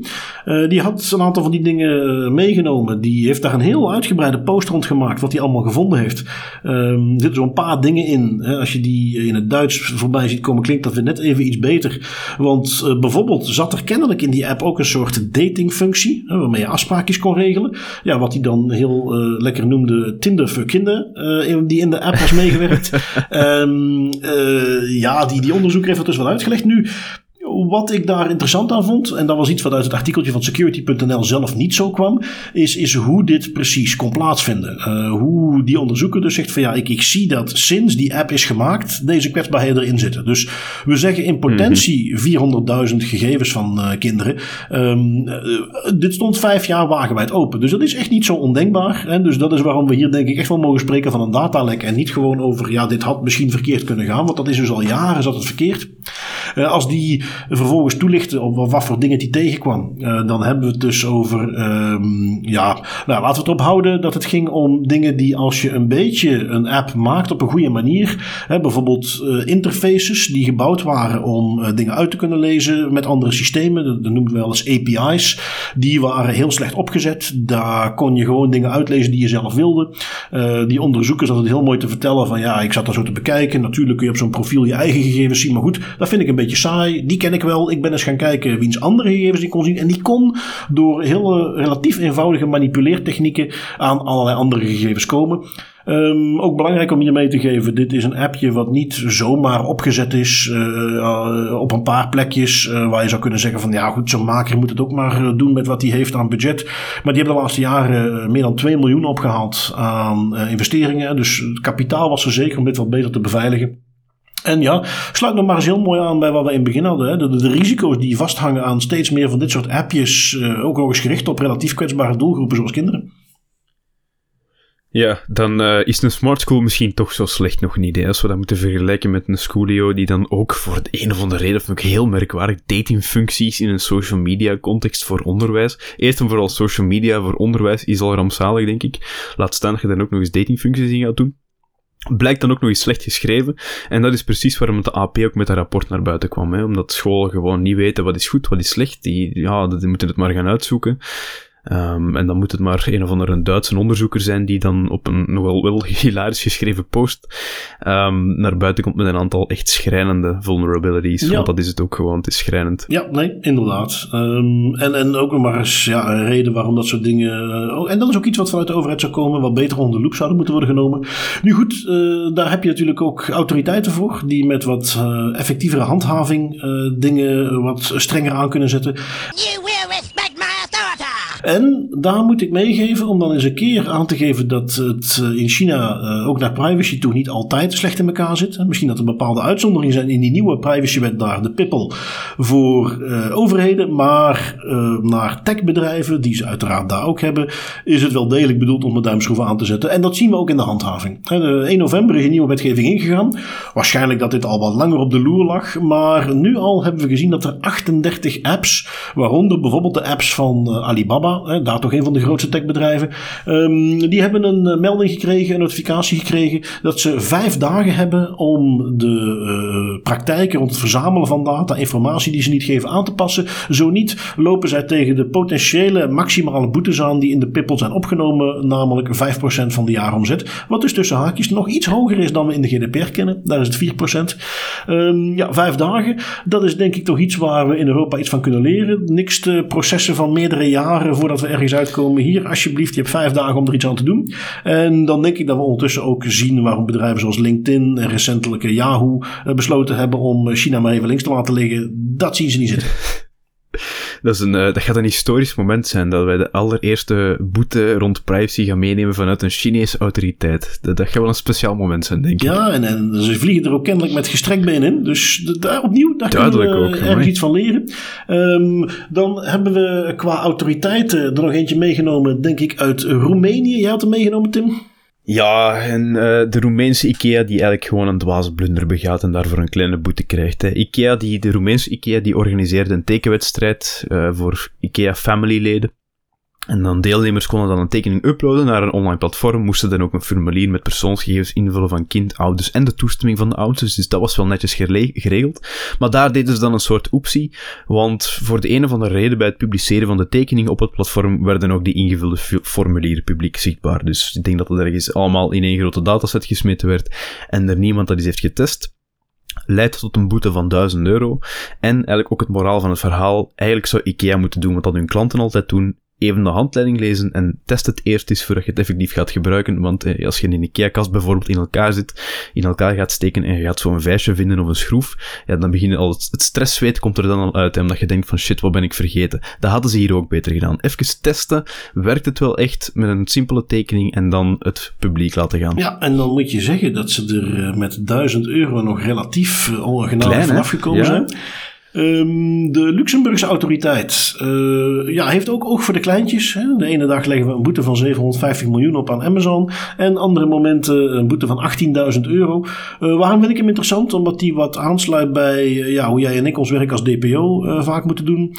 die had een aantal van die dingen meegenomen. Die heeft daar een heel uitgebreide post rond gemaakt, wat hij allemaal gevonden heeft. Um, er zitten zo'n paar dingen in. Hè, als je die in het Duits voorbij ziet komen, klinkt dat weer net even iets beter. Want bijvoorbeeld zat er kennelijk in die app ook een soort datingfunctie, waarmee je afspraakjes kon regelen. Ja, wat hij dan heel lekker noemde Tinder voor kinderen, die in de app was meegewerkt. um, uh, ja, die, die onderzoeker heeft dat dus wel uitgelegd. Nu, wat ik daar interessant aan vond, en dat was iets wat uit het artikeltje van security.nl zelf niet zo kwam, is, is hoe dit precies kon plaatsvinden. Uh, hoe die onderzoeker dus zegt van ja, ik, ik zie dat sinds die app is gemaakt, deze kwetsbaarheden erin zitten. Dus we zeggen in potentie 400.000 mhm. gegevens van uh, kinderen. Um, uh, dit stond vijf jaar wagenwijd open. Dus dat is echt niet zo ondenkbaar. Hè? Dus dat is waarom we hier denk ik echt wel mogen spreken van een datalek en niet gewoon over ja, dit had misschien verkeerd kunnen gaan, want dat is dus al jaren zat het verkeerd. Als die vervolgens toelichten op wat voor dingen die tegenkwam. Uh, dan hebben we het dus over, um, ja, nou, laten we het ophouden dat het ging om dingen die als je een beetje een app maakt op een goede manier, hè, bijvoorbeeld uh, interfaces die gebouwd waren om dingen uit te kunnen lezen met andere systemen, dat, dat noemen we wel eens API's, die waren heel slecht opgezet. Daar kon je gewoon dingen uitlezen die je zelf wilde. die onderzoekers hadden het heel mooi te vertellen van ja, ik zat daar zo te bekijken. Natuurlijk kun je op zo'n profiel je eigen gegevens zien, maar goed, dat vind ik een beetje saai. Die ken ik wel. Ik ben eens gaan kijken wiens andere gegevens die kon zien. En die kon door hele relatief eenvoudige manipuleertechnieken aan allerlei andere gegevens komen. Um, ook belangrijk om je mee te geven: dit is een appje wat niet zomaar opgezet is uh, op een paar plekjes. Uh, waar je zou kunnen zeggen: van ja, goed, zo'n maker moet het ook maar doen met wat hij heeft aan budget. Maar die hebben de laatste jaren meer dan 2 miljoen opgehaald aan investeringen. Dus het kapitaal was er zeker om dit wat beter te beveiligen. En ja, sluit nog maar eens heel mooi aan bij wat we in het begin hadden. Hè. De, de, risico's die vasthangen aan steeds meer van dit soort appjes, uh, ook nog eens gericht op relatief kwetsbare doelgroepen zoals kinderen. Ja, dan uh, is een smart school misschien toch zo slecht nog niet. Hè? Als we dat moeten vergelijken met een schoolio die dan ook voor de een of andere reden, vind ik heel merkwaardig, datingfuncties in een social media context voor onderwijs. Eerst en vooral social media voor onderwijs is al rampzalig, denk ik. Laat staan dat je dan ook nog eens datingfuncties in gaat doen. Blijkt dan ook nog eens slecht geschreven. En dat is precies waarom de AP ook met dat rapport naar buiten kwam. Hè? Omdat scholen gewoon niet weten wat is goed, wat is slecht. Die, ja, die moeten het maar gaan uitzoeken. Um, en dan moet het maar een of andere Duitse onderzoeker zijn die dan op een nogal wel hilarisch geschreven post um, naar buiten komt met een aantal echt schrijnende vulnerabilities. Want dat is het ook gewoon, het is schrijnend. Ja, nee, inderdaad. Um, en, en ook nog maar eens ja, een reden waarom dat soort dingen... Uh, oh, en dat is ook iets wat vanuit de overheid zou komen, wat beter onder de loep zouden moeten worden genomen. Nu goed, uh, daar heb je natuurlijk ook autoriteiten voor, die met wat uh, effectievere handhaving dingen wat strenger aan kunnen zetten. You en daar moet ik meegeven om dan eens een keer aan te geven dat het eh, in China uh, ook naar privacy toe niet altijd slecht in elkaar zit. Misschien dat er bepaalde uitzonderingen zijn in die nieuwe privacywet daar, de pippel, voor uh, overheden. Maar naar techbedrijven, die ze uiteraard daar ook hebben, is het wel degelijk bedoeld om de duimschroeven aan te zetten. En dat zien we ook in de handhaving. De 1 november is een nieuwe wetgeving ingegaan. Waarschijnlijk dat dit al wat langer op de loer lag. Maar nu al hebben we gezien dat er 38 apps, waaronder bijvoorbeeld de apps van Alibaba, daar toch een van de grootste techbedrijven, um, die hebben een eh, melding gekregen, een notificatie gekregen, dat ze vijf dagen hebben om de uh, praktijken rond het verzamelen van data, informatie die ze niet geven, aan te passen. Zo niet lopen zij tegen de potentiële maximale boetes aan die in de pippel zijn opgenomen, namelijk 5% van de jaaromzet. Wat dus tussen haakjes nog iets hoger is dan we in de GDPR kennen. Daar is het 4%. Um, ja, vijf dagen. Dat is denk ik toch iets waar we in Europa iets van kunnen leren. Niks te processen van meerdere jaren voordat we ergens uitkomen. Hier, alsjeblieft, je hebt vijf dagen om er iets aan te doen. En dan denk ik dat we ondertussen ook zien waarom bedrijven zoals LinkedIn en recentelijke Yahoo eh, besloten hebben om China maar even links te laten liggen. Dat zien ze niet zitten. Dat, is een, uh, dat gaat een historisch moment zijn dat wij de allereerste boete rond privacy gaan meenemen vanuit een Chinese autoriteit. Dat, dat gaat wel een speciaal moment zijn, denk ik. Ja, en, en ze vliegen er ook kennelijk met gestrekt been in. Dus daar opnieuw, daar Duidelijk kunnen we ook, ergens iets van leren. Um, dan hebben we qua autoriteiten er nog eentje meegenomen, denk ik, uit Roemenië. Jij had hem meegenomen, Tim? Ja, en uh, de Roemeense IKEA die eigenlijk gewoon een dwaze blunder begaat en daarvoor een kleine boete krijgt. Hè. IKEA, die, de Roemeense IKEA, die organiseerde een tekenwedstrijd uh, voor IKEA family-leden. En dan deelnemers konden dan een tekening uploaden naar een online platform, moesten dan ook een formulier met persoonsgegevens invullen van kind, ouders en de toestemming van de ouders. Dus dat was wel netjes geregeld. Maar daar deden ze dan een soort optie, want voor de een of andere reden bij het publiceren van de tekeningen op het platform werden ook die ingevulde formulieren publiek zichtbaar. Dus ik denk dat het ergens allemaal in één grote dataset gesmeten werd en er niemand dat eens heeft getest leidt tot een boete van 1000 euro. En eigenlijk ook het moraal van het verhaal. Eigenlijk zou IKEA moeten doen wat dat hun klanten altijd doen even de handleiding lezen en test het eerst eens voordat je het effectief gaat gebruiken. Want eh, als je een IKEA-kast bijvoorbeeld in elkaar zit, in elkaar gaat steken en je gaat zo'n vijsje vinden of een schroef, ja, dan begin je al het, stresszweet komt er dan al uit, hè, omdat je denkt van shit, wat ben ik vergeten. Dat hadden ze hier ook beter gedaan. Even testen, werkt het wel echt met een simpele tekening en dan het publiek laten gaan. Ja, en dan moet je zeggen dat ze er eh, met 1000 euro nog relatief uh, ongenadig vanaf gekomen zijn. Um, de Luxemburgse autoriteit uh, ja, heeft ook oog voor de kleintjes. Hè. De ene dag leggen we een boete van 750 miljoen op aan Amazon. En andere momenten een boete van 18.000 euro. Uh, waarom vind ik hem interessant? Omdat die wat aansluit bij uh, ja, hoe jij en ik ons werk als DPO vaak moeten doen.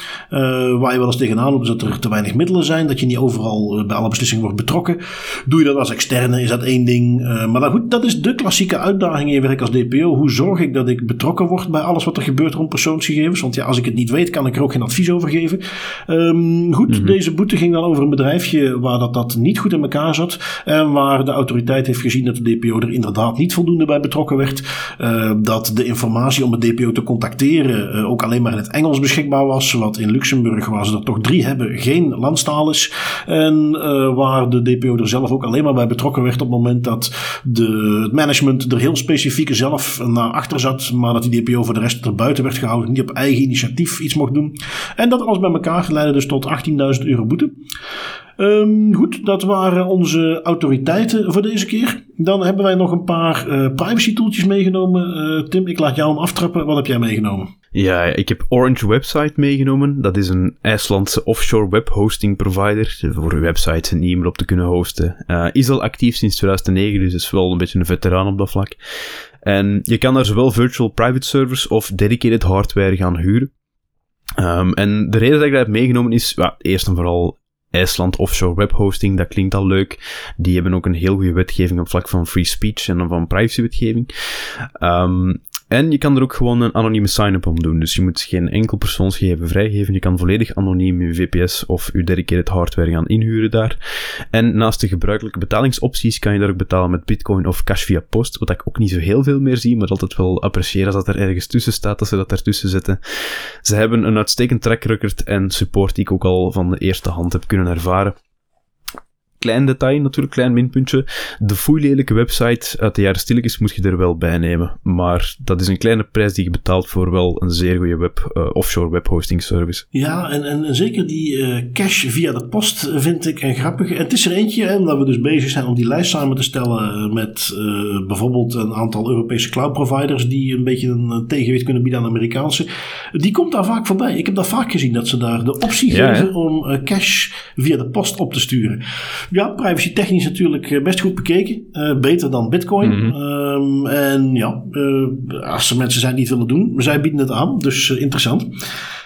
waar je wel eens tegenaan loopt dat er te weinig middelen zijn. Dat je niet overal bij alle beslissingen wordt betrokken. Doe je dat als externe is dat één ding. maar dan goed, dat is de klassieke uitdaging in je werk als DPO. Hoe zorg ik dat ik betrokken word bij alles wat er gebeurt rond persoonsgegevens? Want ja, als ik het niet weet, kan ik er ook geen advies over geven. Um, goed, mhm. deze boete ging dan over een bedrijfje waar dat, dat niet goed in elkaar zat. En waar de autoriteit heeft gezien dat de DPO er inderdaad niet voldoende bij betrokken werd. Uh, dat de informatie om het DPO te contacteren uh, ook alleen maar in het Engels beschikbaar was. Wat in Luxemburg, waar ze er toch drie hebben, geen landstaal is. En uh, waar de DPO er zelf ook alleen maar bij betrokken werd op het moment dat de, het management er heel specifiek zelf naar achter zat. Maar dat die DPO voor de rest er buiten werd gehouden. Niet op eigen initiatief iets mocht doen. En dat alles bij elkaar leidde dus tot 18.000 euro boete. Um, goed, dat waren onze autoriteiten voor deze keer. Dan hebben wij nog een paar uh, privacy tooltjes meegenomen. Uh, Tim, ik laat jou hem aftrappen. Wat heb jij meegenomen? Ja, ik heb Orange Website meegenomen. Dat is een IJslandse offshore webhosting provider voor uw websites en e-mail op te kunnen hosten. Uh, is al actief sinds 2009, dus is wel een beetje een veteraan op dat vlak. En je kan daar zowel virtual private servers of dedicated hardware gaan huren. Um, en de reden dat ik dat heb meegenomen is, ja, eerst en vooral IJsland offshore webhosting, dat klinkt al leuk. Die hebben ook een heel goede wetgeving op vlak van free speech en van privacywetgeving. Um, en je kan er ook gewoon een anonieme sign-up om doen. Dus je moet geen enkel persoonsgegeven vrijgeven. Je kan volledig anoniem je VPS of je dedicated hardware gaan inhuren daar. En naast de gebruikelijke betalingsopties kan je daar ook betalen met bitcoin of cash via post. Wat ik ook niet zo heel veel meer zie, maar altijd wel appreciëren als dat er ergens tussen staat, dat ze dat ertussen zetten. Ze hebben een uitstekend track record en support die ik ook al van de eerste hand heb kunnen ervaren klein detail, natuurlijk, klein minpuntje. De foeilelijke website uit de jaren stilletjes moet je er wel bij nemen. Maar dat is een kleine prijs die je betaalt voor wel een zeer goede web, uh, offshore webhosting service. Ja, en, en zeker die uh, cash via de post vind ik een grappig. En het is er eentje, en dat we dus bezig zijn om die lijst samen te stellen met uh, bijvoorbeeld een aantal Europese cloud providers die een beetje een tegenwicht kunnen bieden aan de Amerikaanse. Die komt daar vaak voorbij. Ik heb dat vaak gezien, dat ze daar de optie ja, geven om cash via de post op te sturen ja, privacy technisch natuurlijk eh, best goed bekeken. Uh, beter dan Bitcoin. Mm -hmm. um, en ja, uh, als er mensen zijn die het willen doen, zij bieden het aan. Dus interessant.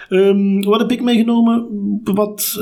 Um, wat heb ik meegenomen? Wat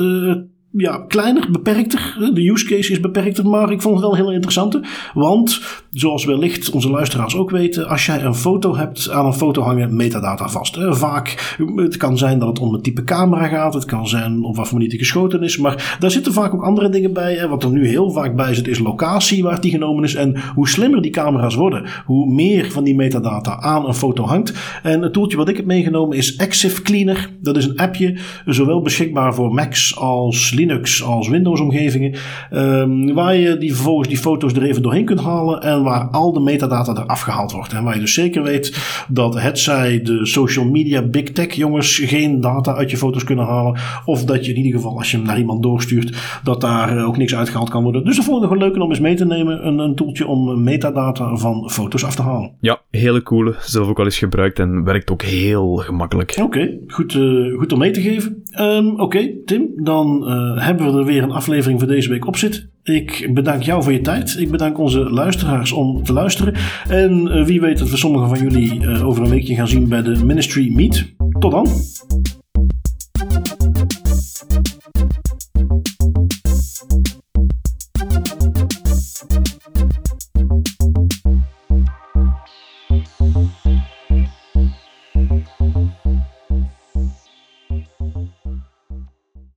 ja, kleiner, beperkter. De use case is beperkter, maar ik vond het wel heel interessant. Want, zoals wellicht onze luisteraars ook weten, als jij een foto hebt, aan een foto hangen metadata vast. Vaak, het kan zijn dat het om het type camera gaat, het kan zijn op wat voor manier geschoten is, maar daar zitten vaak ook andere dingen bij. Wat er nu heel vaak bij zit, is locatie waar die genomen is. En hoe slimmer die camera's worden, hoe meer van die metadata aan een foto hangt. En het toeltje wat ik heb meegenomen is Exif Cleaner. Dat is een appje, zowel beschikbaar voor Macs als Linux Linux als Windows-omgevingen. Um, waar je die, vervolgens die foto's er even doorheen kunt halen en waar al de metadata eraf gehaald wordt. En waar je dus zeker weet dat het zij de social media big tech jongens geen data uit je foto's kunnen halen. Of dat je in ieder geval als je hem naar iemand doorstuurt, dat daar ook niks uitgehaald kan worden. Dus dat vond ik nog leuk om eens mee te nemen. Een, een toeltje om metadata van foto's af te halen. Ja, hele coole. Zelf ook al eens gebruikt en werkt ook heel gemakkelijk. Oké, okay, goed, uh, goed om mee te geven. Um, Oké, okay, Tim, dan uh, hebben we er weer een aflevering voor deze week op zitten. Ik bedank jou voor je tijd. Ik bedank onze luisteraars om te luisteren. En uh, wie weet dat we sommigen van jullie uh, over een weekje gaan zien bij de Ministry Meet. Tot dan.